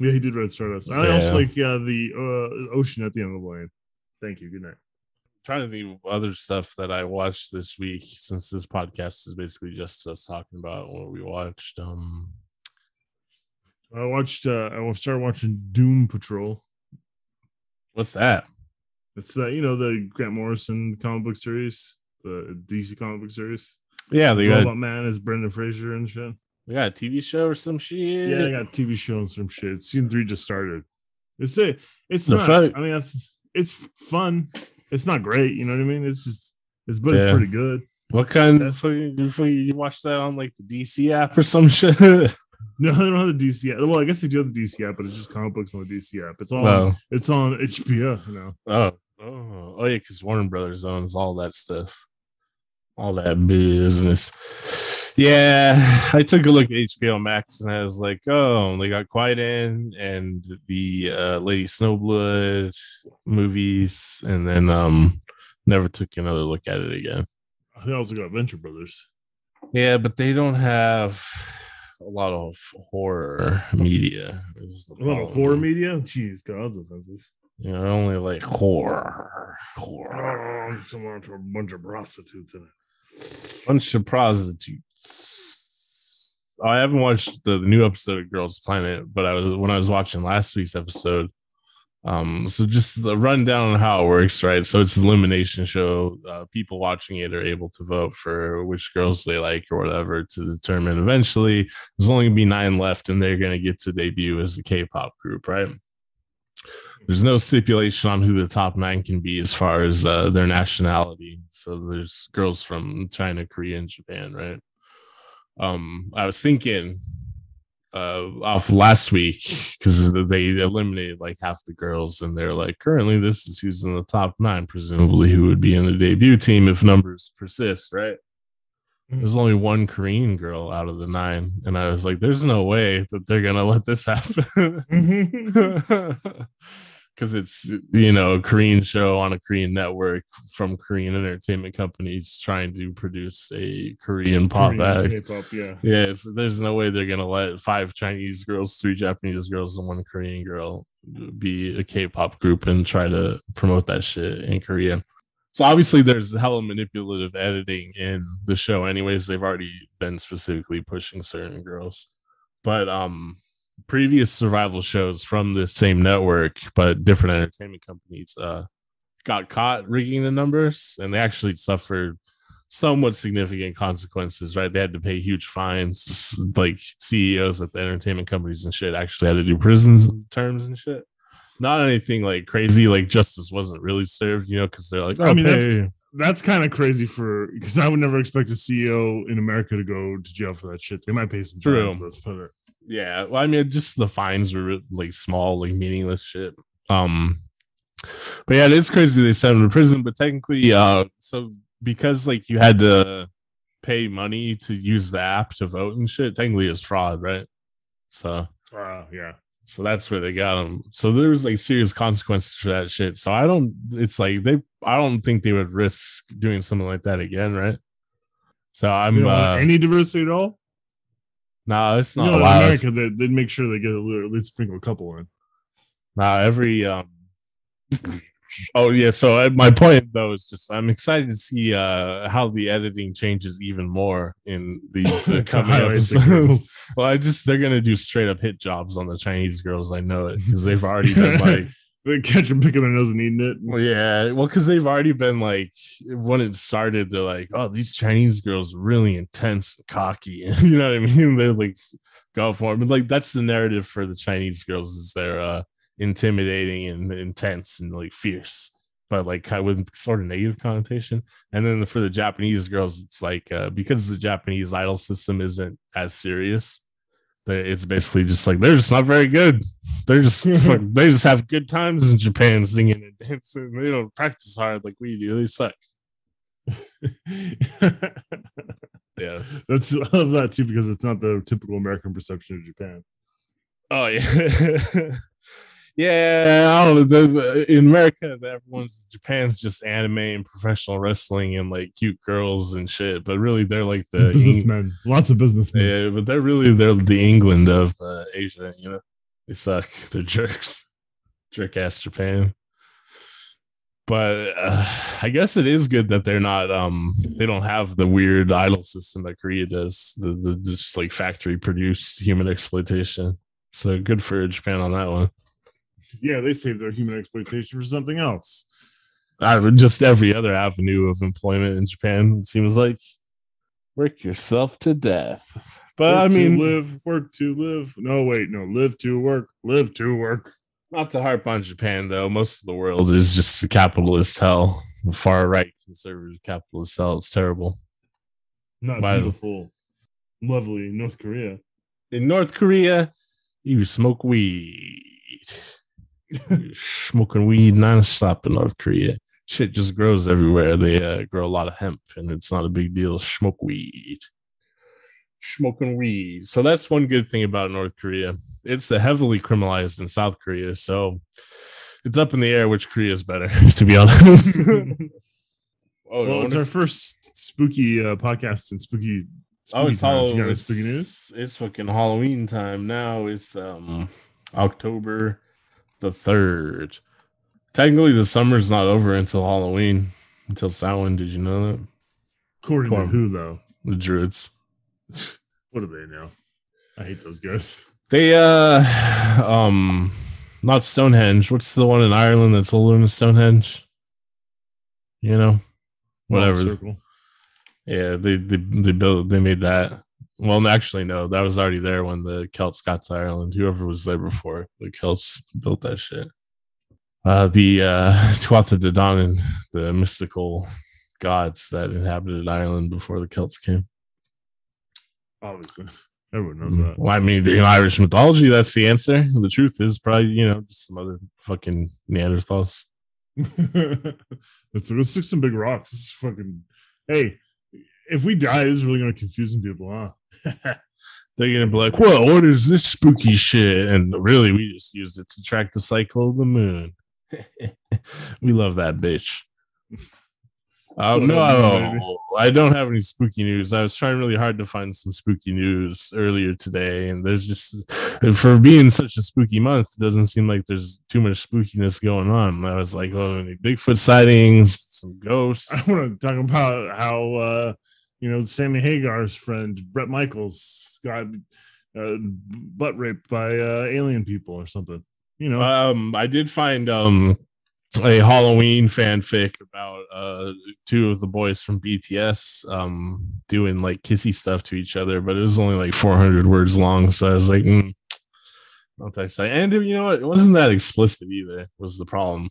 Yeah, he did Red Stardust. I Yeah. also like uh, the uh, ocean at the end of the lane. Thank you. Good night. trying to think of other stuff that I watched this week since this podcast is basically just us talking about what we watched. Um, I watched. Uh, I started watching Doom Patrol. what's that? It's that you know the Grant Morrison comic book series, the DC comic book series. Yeah, they got Man is Brendan Fraser and shit. they got a TV show or some shit. Yeah, I got a TV show and some shit. Season three just started. It's a, it's The not. I mean, it's it's fun. It's not great. You know what I mean? It's just it's but Yeah. it's pretty good. What kind That's- of you, you watch that on like the DC app or some shit? <laughs> No, they don't have the DC app. Well, I guess they do have the DC app, but it's just comic books on the DC app. It's all No. Oh. it's on HBO. You know. Oh, oh, oh yeah, because Warner Brothers owns all that stuff, all that business. Yeah, I took a look at HBO Max and I was like, oh, they got Kwaidan and the uh, Lady Snowblood movies, and then um, never took another look at it again. I think I also got Venture Brothers. Yeah, but they don't have a lot of horror media. A lot of horror media. Jeez, God, that's offensive. You know, only like horror, horror. Oh, someone to a bunch of prostitutes in it. Bunch of prostitutes. I haven't watched the, the new episode of Girls Planet, but I was when I was watching last week's episode. Um, so just the rundown on how it works, right? So it's an elimination show. Uh, people watching it are able to vote for which girls they like or whatever to determine. Eventually, there's only gonna be nine left, and they're gonna get to debut as a K-pop group, right? There's no stipulation on who the top nine can be as far as uh, their nationality. So there's girls from China, Korea, and Japan, right? Um, I was thinking uh off last week because they eliminated like half the girls, and they're like, currently this is who's in the top nine, presumably who would be in the debut team if numbers persist, right? There's only one Korean girl out of the nine, and I was like, "There's no way that they're gonna let this happen." <laughs> <laughs> because it's you know a Korean show on a Korean network from Korean entertainment companies trying to produce a Korean pop Korean act. K-pop, yeah. Yeah, so there's no way they're gonna let five Chinese girls, three Japanese girls, and one Korean girl be a K-pop group and try to promote that shit in Korea. So obviously there's hella manipulative editing in the show. Anyways, they've already been specifically pushing certain girls, but um, previous survival shows from the same network but different entertainment companies uh got caught rigging the numbers and they actually suffered somewhat significant consequences right they had to pay huge fines like ceos at the entertainment companies and shit actually had to do prison terms and shit not anything like crazy like justice wasn't really served you know because they're like oh, I mean, that's- That's kind of crazy for because I would never expect a CEO in America to go to jail for that shit. They might pay some True. fines, but let's put it. Yeah, well, I mean, just the fines were like small, like meaningless shit. Um, but yeah, it is crazy they sent him to prison. But technically, uh, so because like you had to pay money to use the app to vote and shit, technically it's fraud, right? So, Uh, yeah. so that's where they got him. So there was like serious consequences for that shit. So I don't. It's like they. I don't think they would risk doing something like that again, right? So I'm. Uh, any diversity at all? No, it's You not know, in. America, they, they'd make sure they get a little, they'd sprinkle a couple in. Now every um oh yeah, so uh, my point though is just I'm excited to see uh how the editing changes even more in these uh, <laughs> coming episodes. <laughs> well, I just they're gonna do straight up hit jobs on the Chinese girls. I know it because they've already <laughs> been like They catch picking their nose and eating it. well, yeah, well, because they've already been like when it started, they're like, oh, these Chinese girls really intense and cocky. <laughs> you know what I mean? They're like go for it. But like that's the narrative for the Chinese girls is they're uh intimidating and intense and like fierce, but like with sort of negative connotation. And then for the Japanese girls, it's like uh because the Japanese idol system isn't as serious. It's basically just like they're just not very good. They're just <laughs> they just have good times in Japan singing and dancing. They don't practice hard like we do. They suck. <laughs> Yeah. That's I love that too because it's not the typical American perception of Japan. Oh yeah. <laughs> yeah, I don't know. In America, everyone's Japan's just anime and professional wrestling and like cute girls and shit. But really, they're like the businessmen, lots of businessmen. Yeah, but they're really they're the England of uh, Asia. You know, they suck. They're jerks, jerk ass Japan. But uh, I guess it is good that they're not. Um, they don't have the weird idol system that Korea does. The the just like factory produced human exploitation. So good for Japan on that one. Yeah, they save their human exploitation for something else. I would just every other avenue of employment in Japan it seems like work yourself to death. But Work I mean, live, work to live. No, wait, no, live to work, live to work. Not to harp on Japan, though. Most of the world is just a capitalist hell. Far right conservative capitalist hell. It's terrible. Not Wow. beautiful, lovely North Korea. in North Korea, you smoke weed. You're smoking weed nonstop in North Korea. Shit just grows everywhere. They uh, grow a lot of hemp, and it's not a big deal. Smoke weed. Smoking weed. So that's one good thing about North Korea. It's heavily criminalized in South Korea. So it's up in the air which Korea is better, <laughs> to be honest. <laughs> oh, well, it's our first spooky uh, podcast and spooky. spooky oh, it's Halloween. You spooky news? It's fucking Halloween time now. It's um October the third. Technically, the summer's not over until Halloween, until Samhain. Did you know that? According to who, though? The Druids. <laughs> what do they know? I hate those guys. They uh um not Stonehenge. What's the one in Ireland that's older than Stonehenge? You know, whatever. Yeah, they they they built they made that. Well, actually, no, that was already there when the Celts got to Ireland. Whoever was there before the Celts built that shit. Uh, the uh, <laughs> Tuatha De Danann, the mystical gods that inhabited Ireland before the Celts came. Obviously. Everyone knows that. Well, I mean, in Irish mythology, that's the answer. The truth is probably, you know, just some other fucking Neanderthals. <laughs> let's, let's stick some big rocks. Is fucking. Hey, if we die, this is really going to confuse some people, huh? <laughs> They're going to be like, "Whoa, what is this spooky shit?" And really, we just used it to track the cycle of the moon. <laughs> we love that bitch. Oh <laughs> no, I don't have any spooky news. I was trying really hard to find some spooky news earlier today, and there's just for being such a spooky month, it doesn't seem like there's too much spookiness going on. I was like, oh, any Bigfoot sightings, some ghosts. I want to talk about how uh, you know Sammy Hagar's friend Bret Michaels got uh, butt raped by uh, alien people or something. You know, um, I did find um a Halloween fanfic about uh two of the boys from BTS um doing like kissy stuff to each other, but it was only like 400 words long. So I was like, mm, not that exciting. And you know what? It wasn't that explicit either. Was the problem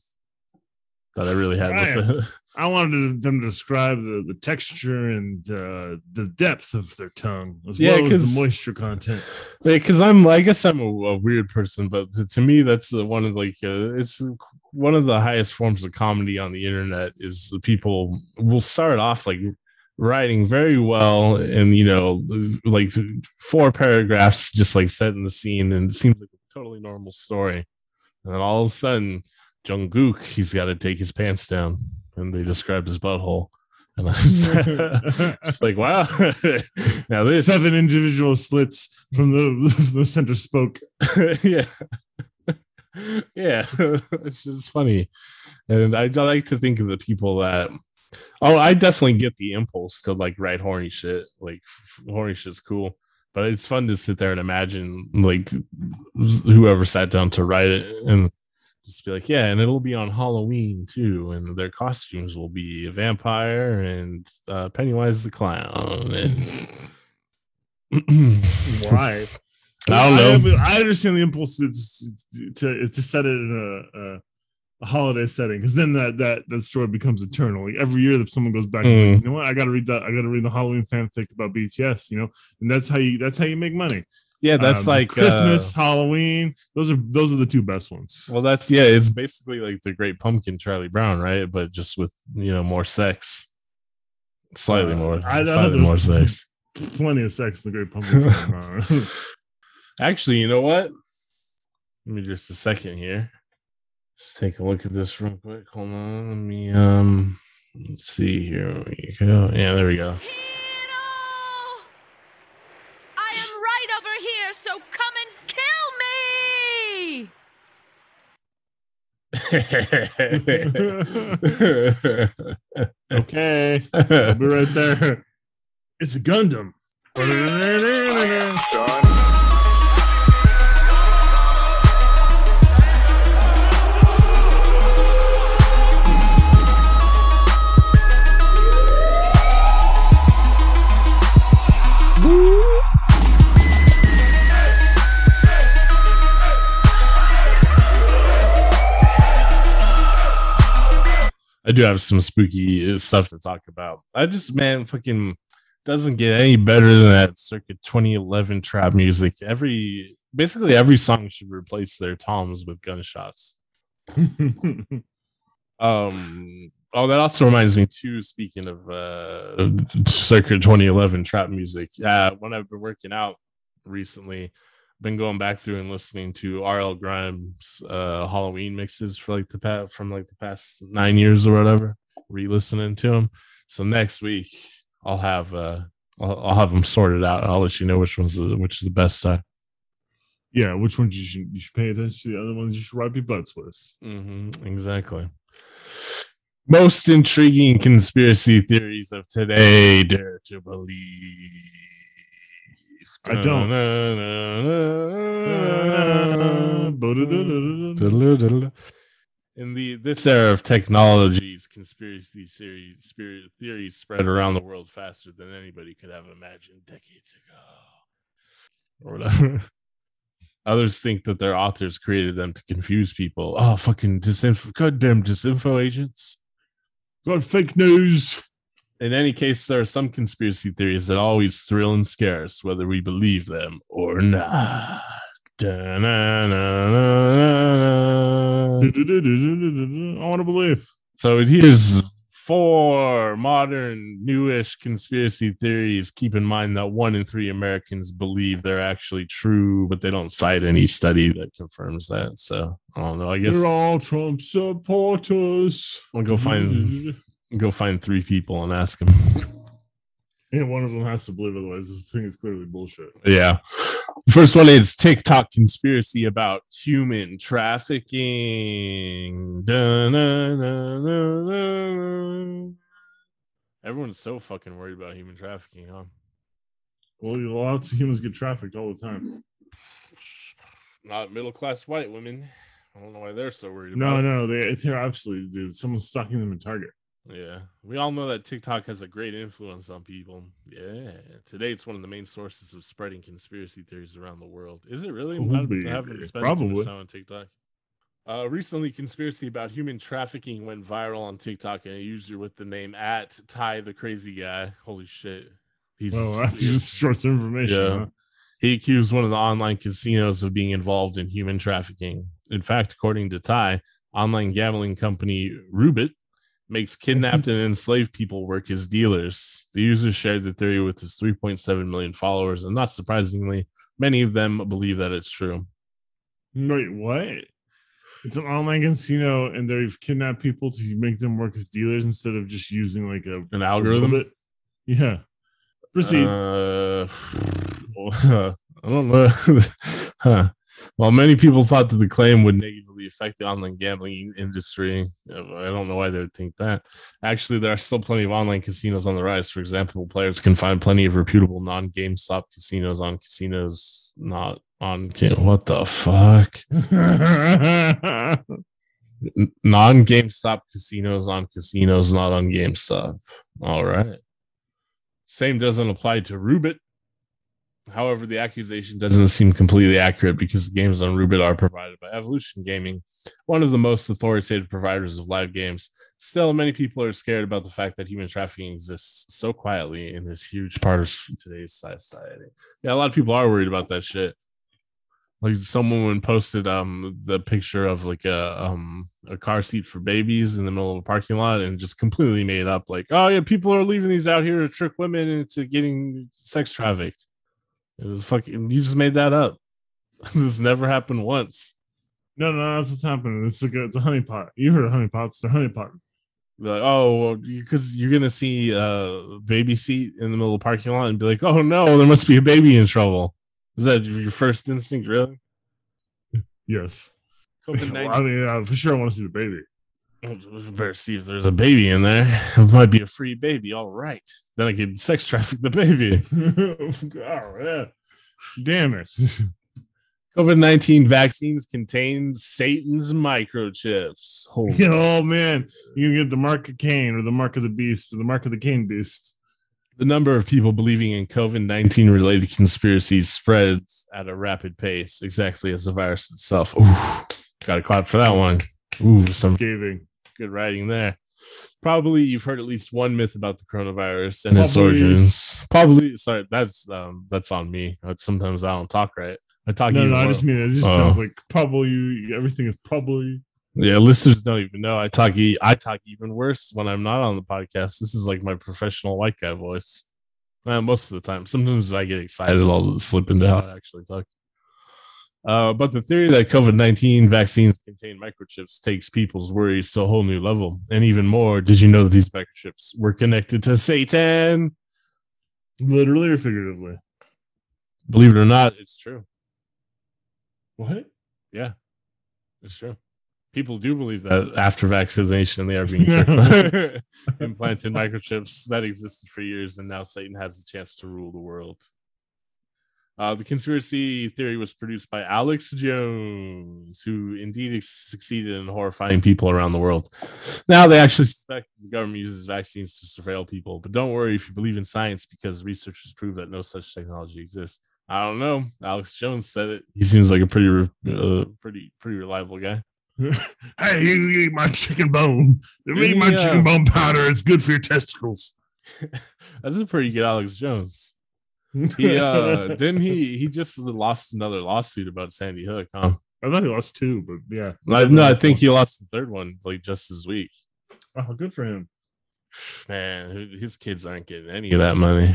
that I really had I, with it. <laughs> I wanted them to describe the, the texture and uh, the depth of their tongue as yeah, well as the moisture content. Because I'm, I guess I'm a, a, weird person, but to, to me, that's one of like uh, it's one of the highest forms of comedy on the internet. Is the people will start off like writing very well, and you know, like four paragraphs just like setting the scene, and it seems like a totally normal story, and then all of a sudden Jungkook, he's got to take his pants down, and they described his butthole. And I was <laughs> <laughs> just like, wow. <laughs> now this seven individual slits from the the center spoke. yeah. yeah. it's just funny. And I, I like to think of the people that oh, I definitely get the impulse to like write horny shit. Like horny shit's cool. But it's fun to sit there and imagine like whoever sat down to write it and just be like, yeah, and it'll be on Halloween too, and their costumes will be a vampire and uh, Pennywise the clown. And... Why? <laughs> I don't know. I, I understand the impulse to, to, to set it in a, a, a holiday setting because then that that that story becomes eternal. Like every year that someone goes back, mm. like, you know what? I got to read that. I got to read the Halloween fanfic about BTS. You know, and that's how you that's how you make money. Yeah, that's um, like Christmas, uh, Halloween. Those are those are the two best ones. Well, that's yeah. It's basically like the Great Pumpkin, Charlie Brown, right? But just with you know more sex, slightly uh, more, I, slightly more sex. <laughs> Plenty of sex in the Great Pumpkin. <laughs> Actually, you know what? Let me just a second here. Let's take a look at this real quick. Hold on. Let me um. Let's see here. We go. Yeah, there we go. so come and kill me! Okay, I'll be right there. It's Gundam. I do have some spooky stuff to talk about. I just man fucking doesn't get any better than that circa 2011 trap music. Every basically every song should replace their toms with gunshots. <laughs> Um. Oh, that also reminds me too. Speaking of uh, circa 2011 trap music, yeah. When I've been working out recently, been going back through and listening to RL Grime's uh, Halloween mixes for like the past from like the past nine years or whatever. Re-listening to them. So next week I'll have uh I'll, I'll have them sorted out. I'll let you know which one's the, which is the best side. yeah, which ones you should you should pay attention to the other ones you should wipe your butts with. Mm-hmm, exactly. Most intriguing conspiracy theories of today. Dare to believe. I don't. In the this era of technologies, conspiracy theories, spirit theories spread around the world faster than anybody could have imagined decades ago. Or. <laughs> Others think that their authors created them to confuse people. Oh, fucking disinfo, goddamn disinfo agents. Got fake news. In any case, there are some conspiracy theories that always thrill and scare us, whether we believe them or not. I want to believe. So here's four modern, newish conspiracy theories. Keep in mind that one in three Americans believe they're actually true, but they don't cite any study that confirms that. So I don't know. I guess They're all Trump supporters. I'll go find go find three people and ask them. <laughs> And one of them has to believe otherwise. This thing is clearly bullshit. Yeah. First one is TikTok conspiracy about human trafficking. Da-na-na-na-na. Everyone's so fucking worried about human trafficking, huh? Well, lots of humans get trafficked all the time. Not middle class white women. I don't know why they're so worried No, about no, they, they're absolutely, dude. Someone's stalking them in Target. Yeah. We all know that TikTok has a great influence on people. Yeah. Today it's one of the main sources of spreading conspiracy theories around the world. Is it really? Could I haven't spent too Probably. much time on TikTok. Uh, recently, conspiracy about human trafficking went viral on TikTok, and a user with the name at Ty the Crazy Guy. Holy shit! He's Oh, that's just short information. Yeah. huh? he accused one of the online casinos of being involved in human trafficking. In fact, according to Ty, online gambling company Rubit makes kidnapped and enslaved people work as dealers. The user shared the theory with his 3.7 million followers, and not surprisingly, many of them believe that it's true. Wait, what? It's an online casino, and they've kidnapped people to make them work as dealers instead of just using like a An algorithm? Yeah. Proceed. Uh, <sighs> I don't know. <laughs> huh. While many people thought that the claim would negatively affect the online gambling industry, I don't know why they would think that. Actually, there are still plenty of online casinos on the rise. For example, players can find plenty of reputable non GameStop casinos on casinos not on. Ga- What the fuck? <laughs> Non GameStop casinos on casinos not on GameStop. All right. Same doesn't apply to Rubit. However, the accusation doesn't seem completely accurate because the games on Rubit are provided by Evolution Gaming, one of the most authoritative providers of live games. Still, many people are scared about the fact that human trafficking exists so quietly in this huge part of today's society. Yeah, a lot of people are worried about that shit. Like someone posted um the picture of like a um a car seat for babies in the middle of a parking lot and just completely made up like oh yeah people are leaving these out here to trick women into getting sex trafficked. It was fucking you just made that up. <laughs> this never happened once. no, no, that's what's happening. It's a, it's a honeypot. You heard of honeypots? They're honeypot. Be like, oh, because you're gonna see a baby seat in the middle of the parking lot and be like, oh no, there must be a baby in trouble. Is that your first instinct, really? Yes. <laughs> COVID Well, I mean, uh, for sure, I want to see the baby. Better see if there's a baby in there. <laughs> It might be a free baby. All right, then I can sex traffic the baby. <laughs> Damn it. <laughs> COVID 19 vaccines contain Satan's microchips. Holy oh, man. You can get the mark of Cain or the mark of the beast or the mark of the Cain beast. The number of people believing in COVID 19 related conspiracies spreads at a rapid pace, exactly as the virus itself. Ooh, got to clap for that one. Ooh, some Scathing. Good writing there. Probably you've heard at least one myth about the coronavirus and its origins. Probably, sorry, that's um, that's on me. Uh, Sometimes I don't talk right. I talk. No, no, I just mean it just Oh. sounds like probably you, everything is probably. Yeah, listeners don't even know. I talk. E- I talk even worse when I'm not on the podcast. This is like my professional white guy voice. Uh, most of the time. Sometimes I get excited, I'll slip into how I actually talk. Uh, but the theory that COVID 19 vaccines contain microchips takes people's worries to a whole new level. And even more, did you know that these microchips were connected to Satan? Literally or figuratively? Believe it or not, it's true. What? Yeah, it's true. People do believe that after vaccination, they are being <laughs> <laughs> implanted microchips that existed for years, and now Satan has a chance to rule the world. Uh, the conspiracy theory was produced by Alex Jones, who indeed succeeded in horrifying people around the world. Now they actually suspect the government uses vaccines to surveil people, but don't worry if you believe in science because researchers prove that no such technology exists. I don't know. Alex Jones said it. He seems like a pretty, re- uh, pretty, pretty reliable guy. <laughs> Hey, you eat my chicken bone. You eat my chicken bone powder. It's good for your testicles. <laughs> That's a pretty good Alex Jones. He uh <laughs> didn't he he just lost another lawsuit about Sandy Hook, huh? I thought he lost two, but yeah. I, no, I think he lost the third one like just this week. Oh, good for him. Man, his kids aren't getting any of that money.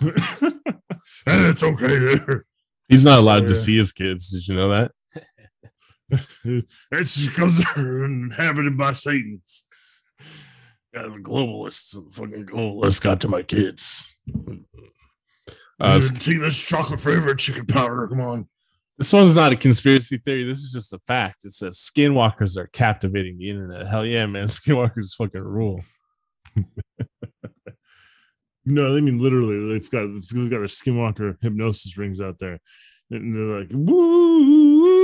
<laughs> and it's okay there. He's not allowed Oh, to see his kids. Did you know that? <laughs> It's because they're inhabited by Satan's. Yeah, the globalists, the fucking globalists got to my kids. Uh, Tea this chocolate flavored chicken powder. Come on. this one's not a conspiracy theory. This is just a fact. It says skinwalkers are captivating the internet. Hell yeah, man. <laughs> Skinwalkers fucking rule. <laughs> No, I mean literally. They've got they've got a skinwalker hypnosis rings out there, and they're like, "Woo,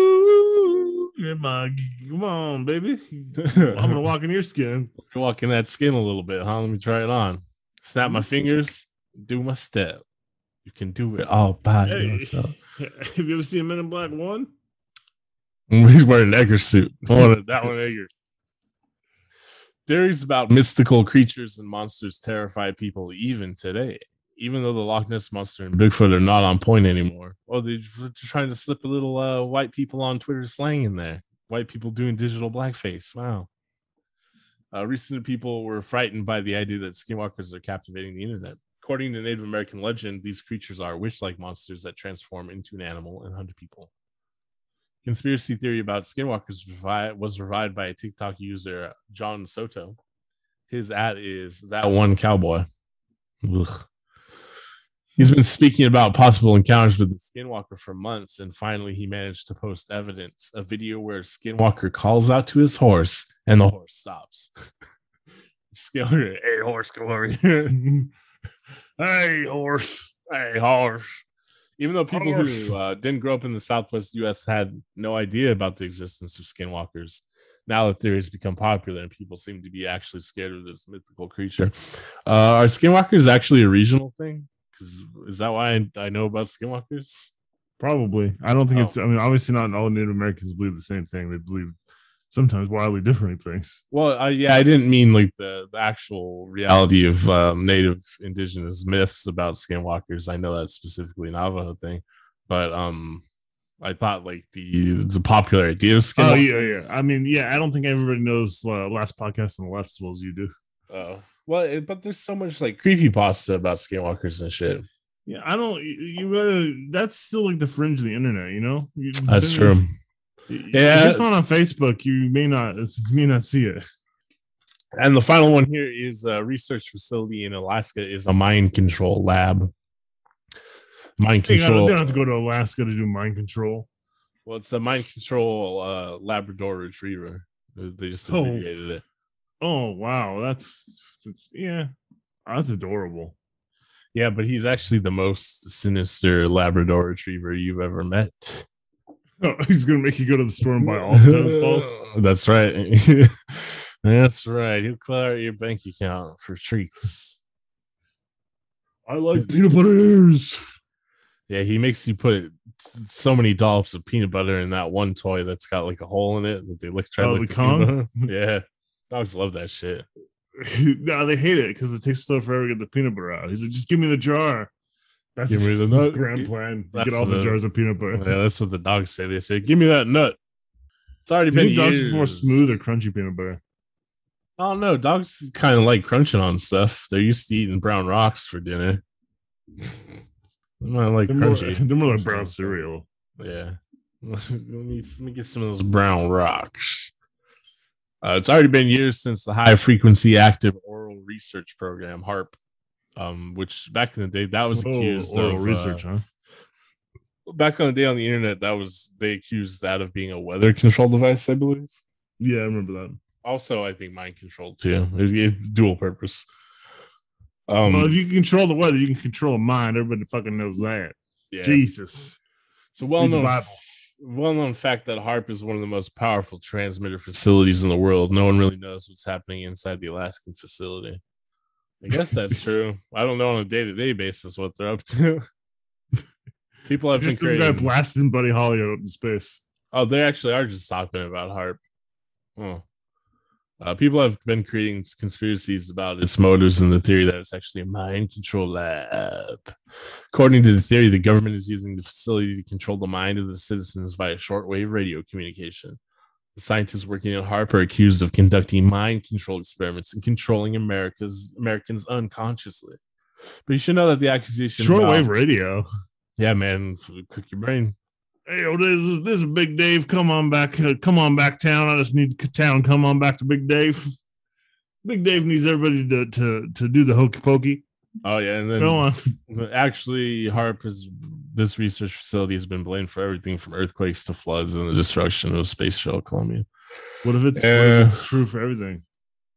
my, come on, baby, I'm gonna walk in your skin." <laughs> walk in that skin a little bit, huh? Let me try it on. Snap my fingers, do my step. You can do it all by Hey. yourself. <laughs> Have you ever seen a Men in Black One? He's wearing an Edgar suit. <laughs> That one Edgar. Theories about mystical creatures and monsters terrify people even today. Even though the Loch Ness monster and Bigfoot are not on point anymore. Oh, they're they're trying to slip a little uh, white people on Twitter slang in there. White people doing digital blackface. Wow. Uh, recent people were frightened by the idea that skinwalkers are captivating the internet. According to Native American legend, these creatures are witch-like monsters that transform into an animal and hunt people. Conspiracy theory about skinwalkers was revived by a TikTok user, John Soto. His ad is that one cowboy. Ugh. He's been speaking about possible encounters with the skinwalker for months, and finally he managed to post evidence a video where Skinwalker calls out to his horse and the horse stops. <laughs> Skinwalker, hey, horse, come over here. <laughs> <laughs> hey, horse. hey, horse. Even though people Horse. who uh, didn't grow up in the Southwest U.S. had no idea about the existence of skinwalkers, now the theory has become popular and people seem to be actually scared of this mythical creature. Uh, are skinwalkers actually a regional thing? Because is that why I, I know about skinwalkers? Probably. I don't think Oh. it's. I mean, obviously, not all Native Americans believe the same thing. They believe sometimes wildly different things. Well, uh, yeah, I didn't mean like the, the actual reality of um, native indigenous myths about skinwalkers. I know that's specifically Navajo thing, but um, I thought like the the popular idea of Oh yeah, yeah. I mean, yeah. I don't think everybody knows uh, last podcast on the left as well as you do. Oh, well, it, but there's so much like creepy pasta about skinwalkers and shit. Yeah, I don't. You, you gotta. That's still like the fringe of the internet. You know. You- That's true. Yeah. If it's not on Facebook, you may not. You may not see it. And the final one here is a research facility in Alaska is a mind control lab. Mind control. they don't have to go to Alaska to do mind control. Well, it's a mind control uh, Labrador Retriever. They just Oh. it. Oh wow, that's yeah, that's adorable. Yeah, but he's actually the most sinister Labrador Retriever you've ever met. Oh, <laughs> he's gonna make you go to the store and buy all the tennis balls. <laughs> That's right. <laughs> That's right. He'll clear out your bank account for treats. I like peanut butter ears. Yeah, he makes you put so many dollops of peanut butter in that one toy that's got like a hole in it that they lick try to Oh, lick the peanut Kong? Yeah, Dogs love that shit. no, they hate it because it takes so forever to get the peanut butter out. He's like, just give me the jar. That's Give me the nut. grand plan. to That's Get all the the- jars of peanut butter. Yeah, that's what the dogs say. They say, "Give me that nut." It's already Do been think dogs prefer smooth or crunchy peanut butter? I don't know. Dogs kind of like crunching on stuff. They're used to eating brown rocks for dinner. I like They're more, crunchy. <laughs> they're more like brown cereal. Yeah. <laughs> let, me, let me get some of those brown rocks. Uh, it's already been years since the high frequency active auroral research program, HAARP, um, which back in the day that was accused of research, uh, huh? back on the day on the internet. That was they accused that of being a weather control device, I believe. Yeah, I remember that. Also, I think mind control too. It- it's dual purpose. Um, well, if you can control the weather, you can control a mind. Everybody fucking knows that. yeah. Jesus. It's a well known well known fact that HAARP is one of the most powerful transmitter facilities in the world. No one really knows what's happening inside the Alaskan facility. I guess <laughs> that's true. I don't know on a day to day basis what they're up to. <laughs> People have been Just some guy creating. blasting Buddy Holly out in space. Oh, they actually are just talking about HAARP. Oh. Uh, people have been creating conspiracies about its motives and the theory that it's actually a mind control lab. According to the theory, the government is using the facility to control the mind of the citizens via shortwave radio communication. Scientists working at HAARP are accused of conducting mind control experiments and controlling America's Americans unconsciously. But you should know that the accusation Shortwave about- radio. yeah, man, cook your brain. Hey, oh, this is this is Big Dave. Come on back. Uh, come on back, town. I just need town. Come on back to Big Dave. Big Dave needs everybody to to to do the hokey pokey. Oh yeah, and then Go on. <laughs> Actually, HARP is this research facility has been blamed for everything from earthquakes to floods and the destruction of Space Shuttle Columbia. What if it's, what Uh, if it's true for everything?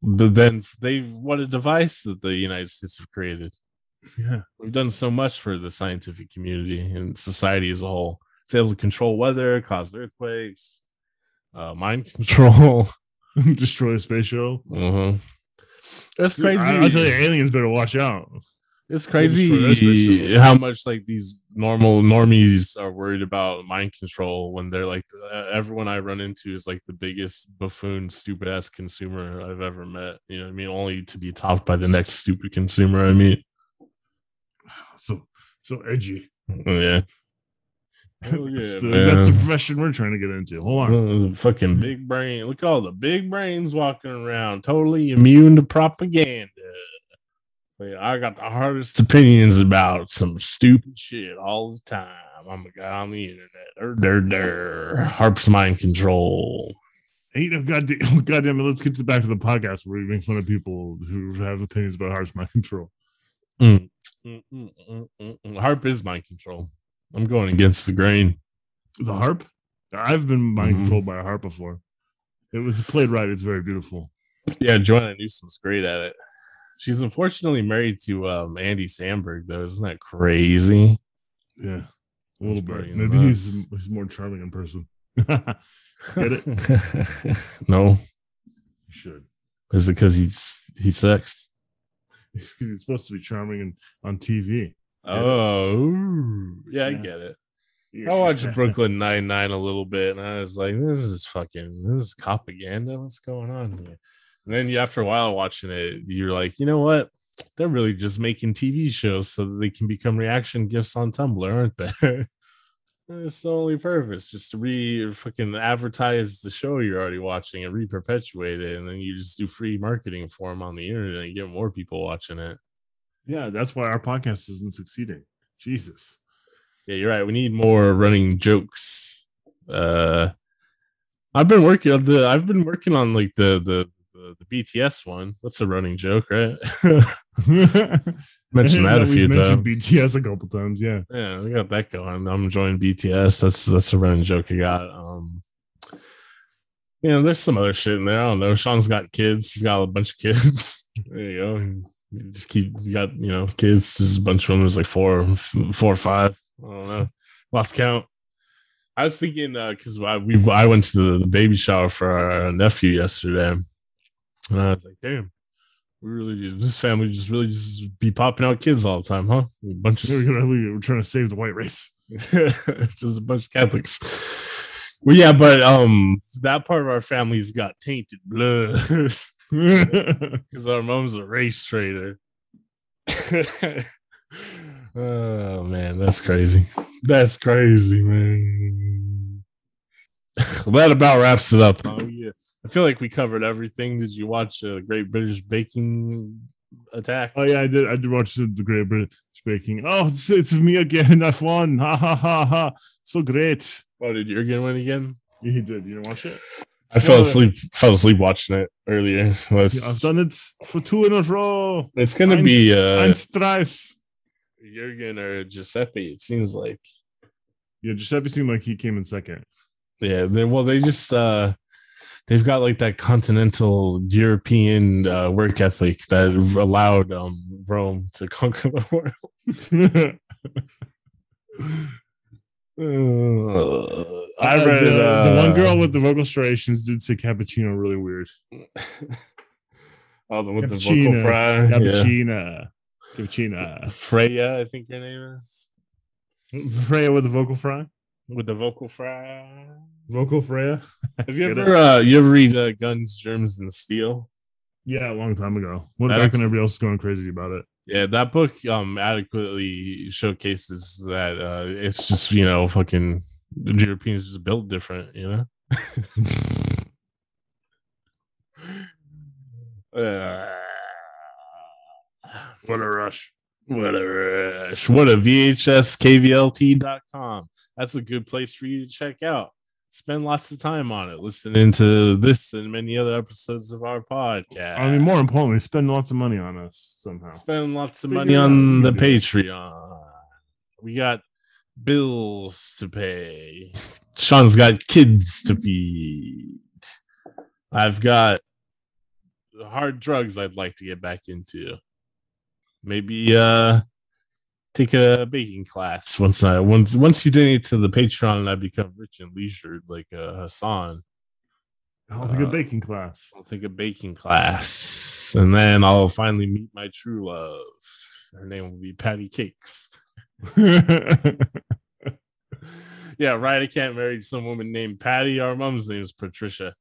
But then they what a device that the United States have created. Yeah. We've done so much for the scientific community and society as a whole. It's able to control weather, cause earthquakes, uh, mind <laughs> control. <laughs> Destroy a space shuttle. uh-huh. That's crazy. I, will tell you, aliens better watch out. It's destroy that space crazy how much like these normal normies are worried about mind control when they're like everyone I run into is like the biggest buffoon, stupid ass consumer I've ever met. You know what I mean? Only to be topped by the next stupid consumer I meet. <sighs> So so edgy. Yeah. <laughs> Oh, that's, yeah, the, that's the profession we're trying to get into. Hold on. Uh, fucking big brain. Look at all the big brains walking around, totally immune to propaganda. I got the hardest opinions about some stupid shit all the time. I'm a guy on the internet. Der, der, der. Harp's mind control. Ain't no goddamn, goddamn it. Let's get to back to the podcast where we make fun of people who have opinions about harp's mind control. Mm, mm, mm, mm. Harp is mind control. I'm going against the grain. The harp? I've been mind Mhm. controlled by a harp before. It was played right. It's very beautiful. Yeah, Joanna Newsom's great at it. She's unfortunately married to um, Andy Samberg, though. Isn't that crazy? Yeah. A little bit. Maybe nuts. he's, he's more charming in person. <laughs> Get it? <laughs> no. You should. Is it because he's he sucks? <laughs> Because he's supposed to be charming and on TV. Oh, ooh. yeah, I get it. I watched Brooklyn Nine Nine a little bit, and I was like, "This is fucking, this is propaganda. What's going on here?" And then you, after a while watching it, you're like, "You know what? They're really just making TV shows so that they can become reaction gifts on Tumblr, aren't they?" <laughs> It's the only purpose, just to re fucking advertise the show you're already watching and re-perpetuate it, and then you just do free marketing for them on the internet and get more people watching it. Yeah, that's why our podcast isn't succeeding. Jesus. Yeah, you're right. We need more running jokes. Uh I've been working on the I've been working on like the the the, the BTS one. That's a running joke, right? <laughs> <laughs> Mentioned that a few mentioned times. BTS a couple times. Yeah. Yeah, we got that going. I'm enjoying BTS. That's that's a running joke I got. Um you know, there's some other shit in there. I don't know. Sean's got kids. He's got a bunch of kids. <laughs> There you go. You just keep you got you know kids. There's a bunch of them. There's like four, four or five. I don't know. Lost count. I was thinking because I we I went to the, the baby shower for our nephew yesterday, and I was like, damn, we really this family just really just be popping out kids all the time, huh? A bunch of <laughs> We're, trying to save the white race. <laughs> just a bunch of Catholics. Well, yeah, but um, that part of our family's got tainted blood. <laughs> because our mom's a race trader. oh man, that's crazy. That's crazy, man. <sighs> that about wraps it up. Oh yeah, I feel like we covered everything. Did you watch uh, Great British Baking Attack? oh yeah, I did. I did watch the, the Great British Baking. Oh, it's, it's me again. <laughs> I've won. Ha ha ha ha. So great. Oh, did Jurgen win again? Yeah, he did. You didn't watch it? I fell asleep. Fell asleep watching it earlier. <laughs> It was- Yeah, I've done it for two in a row. it's gonna Eins- be uh, Eins, thrice. Jurgen or Giuseppe. It seems like. Yeah, Giuseppe seemed like he came in second. Yeah, they well, they just uh they've got like that continental European uh, work ethic that allowed um Rome to conquer the world. <laughs> Uh, I Uh, read the, uh, the one girl with the vocal striations did say cappuccino really weird. oh, the with the vocal fry, yeah. Cappuccino. Cappuccino. Freya, I think your name is Freya with the vocal fry. with the vocal fry. Vocal Freya. <laughs> Have you ever uh, you ever read uh, Guns, Germs, and Steel? Yeah, a long time ago. What back ex- when everybody else was going crazy about it. Yeah, that book um adequately showcases that uh it's just you know fucking the Europeans just built different, you know. Uh, <laughs> What a rush. what a rush. What a VHS VHSKVLT.com. That's a good place for you to check out. Spend lots of time on it, listening to this and many other episodes of our podcast. I mean, more importantly, spend lots of money on us somehow. spend lots of Figure money on the can do it. Patreon. We got bills to pay. Sean's got kids to feed. I've got hard drugs I'd like to get back into. Maybe uh take a baking class once I once once you donate to the Patreon and I become rich and leisured like uh, Hassan. I'll take a Uh, baking class. I'll take a baking class, and then I'll finally meet my true love. Her name will be Patty Cakes. <laughs> Yeah, right. I can't marry some woman named Patty. Our mom's name is Patricia.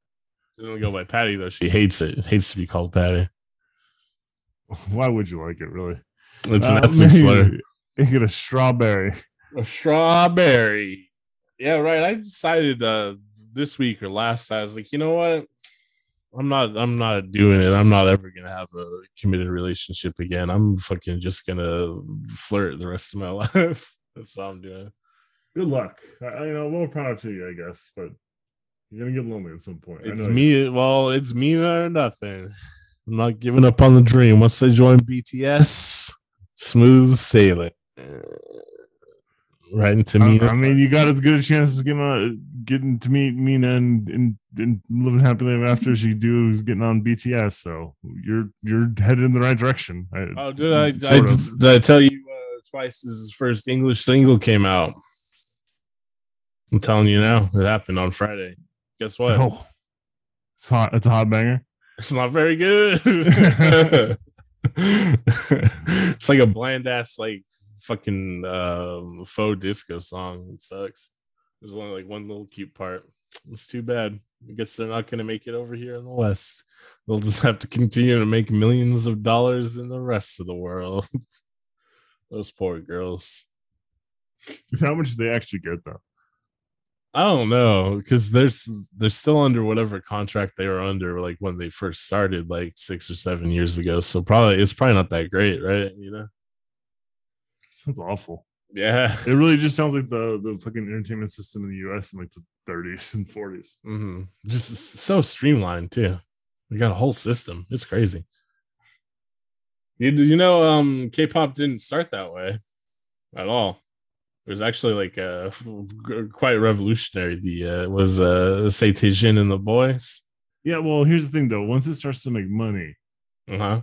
She doesn't go by Patty though. She hates it. Hates to be called Patty. <laughs> Why would you like it, really? It's an Uh, ethnic slur. You get a strawberry. A strawberry. Yeah, right. I decided uh this week or last. I was like, you know what? I'm not. I'm not doing it. I'm not ever gonna have a committed relationship again. I'm fucking just gonna flirt the rest of my <laughs> life. That's what I'm doing. Good luck. I, you know, more power to you, I guess, but you're gonna get lonely at some point. It's me. Well, it's me or nothing. I'm not giving up on the dream. Once I join BTS, smooth sailing. Right into I, me. I mean, you got as good a chance as getting on, getting to meet Mina and, and, and living happily ever after as you do is getting on BTS. So you're you're headed in the right direction. I, oh, did I, I sort did I tell you uh, twice his first English single came out? I'm telling you now, it happened on Friday. Guess what? Oh, it's hot. It's a hot banger. It's not very good. <laughs> <laughs> it's like a bland ass like fucking um, faux disco song. It sucks. There's only like one little cute part. It's too bad. I guess they're not gonna make it over here in the West. They'll just have to continue to make millions of dollars in the rest of the world. <laughs> Those poor girls. <laughs> How much do they actually get though? I don't know because they're they're still under whatever contract they were under like when they first started like six or seven years ago. So probably it's probably not that great, right? You know? Sounds awful. Yeah. It really just sounds like the the fucking entertainment system in the U.S. in like the 30s and 40s. hmm Just so streamlined too. We got a whole system. It's crazy. You you know um K-pop didn't start that way at all. It was actually like uh quite revolutionary. The uh was uh Seo Taiji and the boys. Yeah, well, here's the thing though. Once it starts to make money, Uh-huh.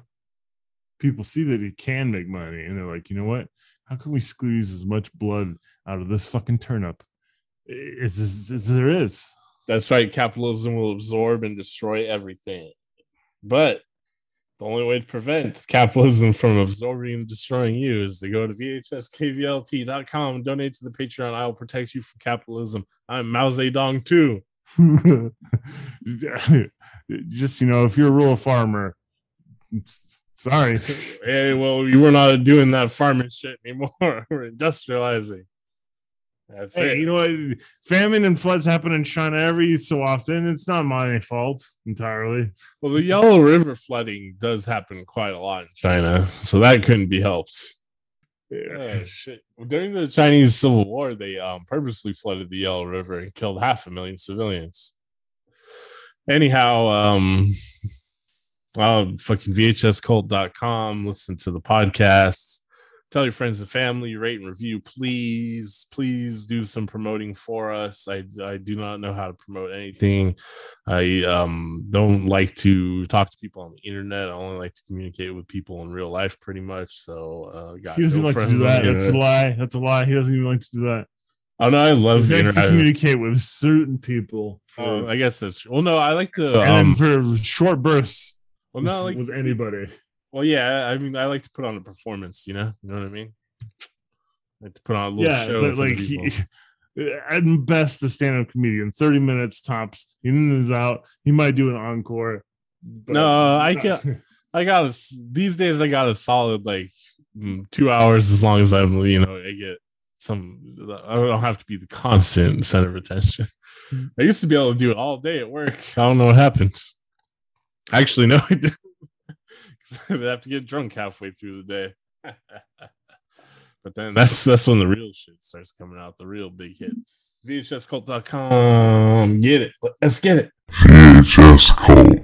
people see that it can make money, and they're like, you know what? How can we squeeze as much blood out of this fucking turnip as, as, there is? That's right. Capitalism will absorb and destroy everything. But the only way to prevent capitalism from absorbing and destroying you is to go to VHSKVLT.com and donate to the Patreon. I will protect you from capitalism. I'm Mao Zedong too. <laughs> <laughs> just you know, if you're a rural farmer, sorry. <laughs> Hey, well, we're not doing that farming shit anymore. <laughs> we're industrializing. That's Hey, it. you know what? Famine and floods happen in China every so often. It's not my fault entirely. Well, the Yellow River flooding does happen quite a lot in China, so that couldn't be helped. Oh, shit. During the Chinese Civil War, they um, purposely flooded the Yellow River and killed half a million civilians. Anyhow, um, well, fucking VHSKVLT.com, listen to the podcast, tell your friends and family, rate and review, please. Please do some promoting for us. I, I do not know how to promote anything. I um, don't like to talk to people on the internet. I only like to communicate with people in real life, pretty much. So, uh, got He doesn't no like to do that. That's a lie. That's a lie. He doesn't even like to do that. Oh no, I love He likes to communicate with certain people. For, Oh, I guess that's well. No, I like to. and Um, for short bursts well, no, <laughs> like with anybody. well, yeah. I mean, I like to put on a performance. You know, you know what I mean. I like to put on a little Yeah, show. but like he, <laughs> at best, the stand-up comedian, thirty minutes tops. He is out. He might do an encore. No, I can't. <laughs> I got a, these days. I got a solid like mm, two hours as long as I'm you know I get some. I don't have to be the constant center of attention. I used to be able to do it all day at work. I don't know what happened. Actually, no, <laughs> I didn't. 'Cause I'd have to get drunk halfway through the day. <laughs> but then that's that's when the real shit starts coming out, the real big hits. VHSKVLT.com. Get it. Let's get it. VHS KVLT.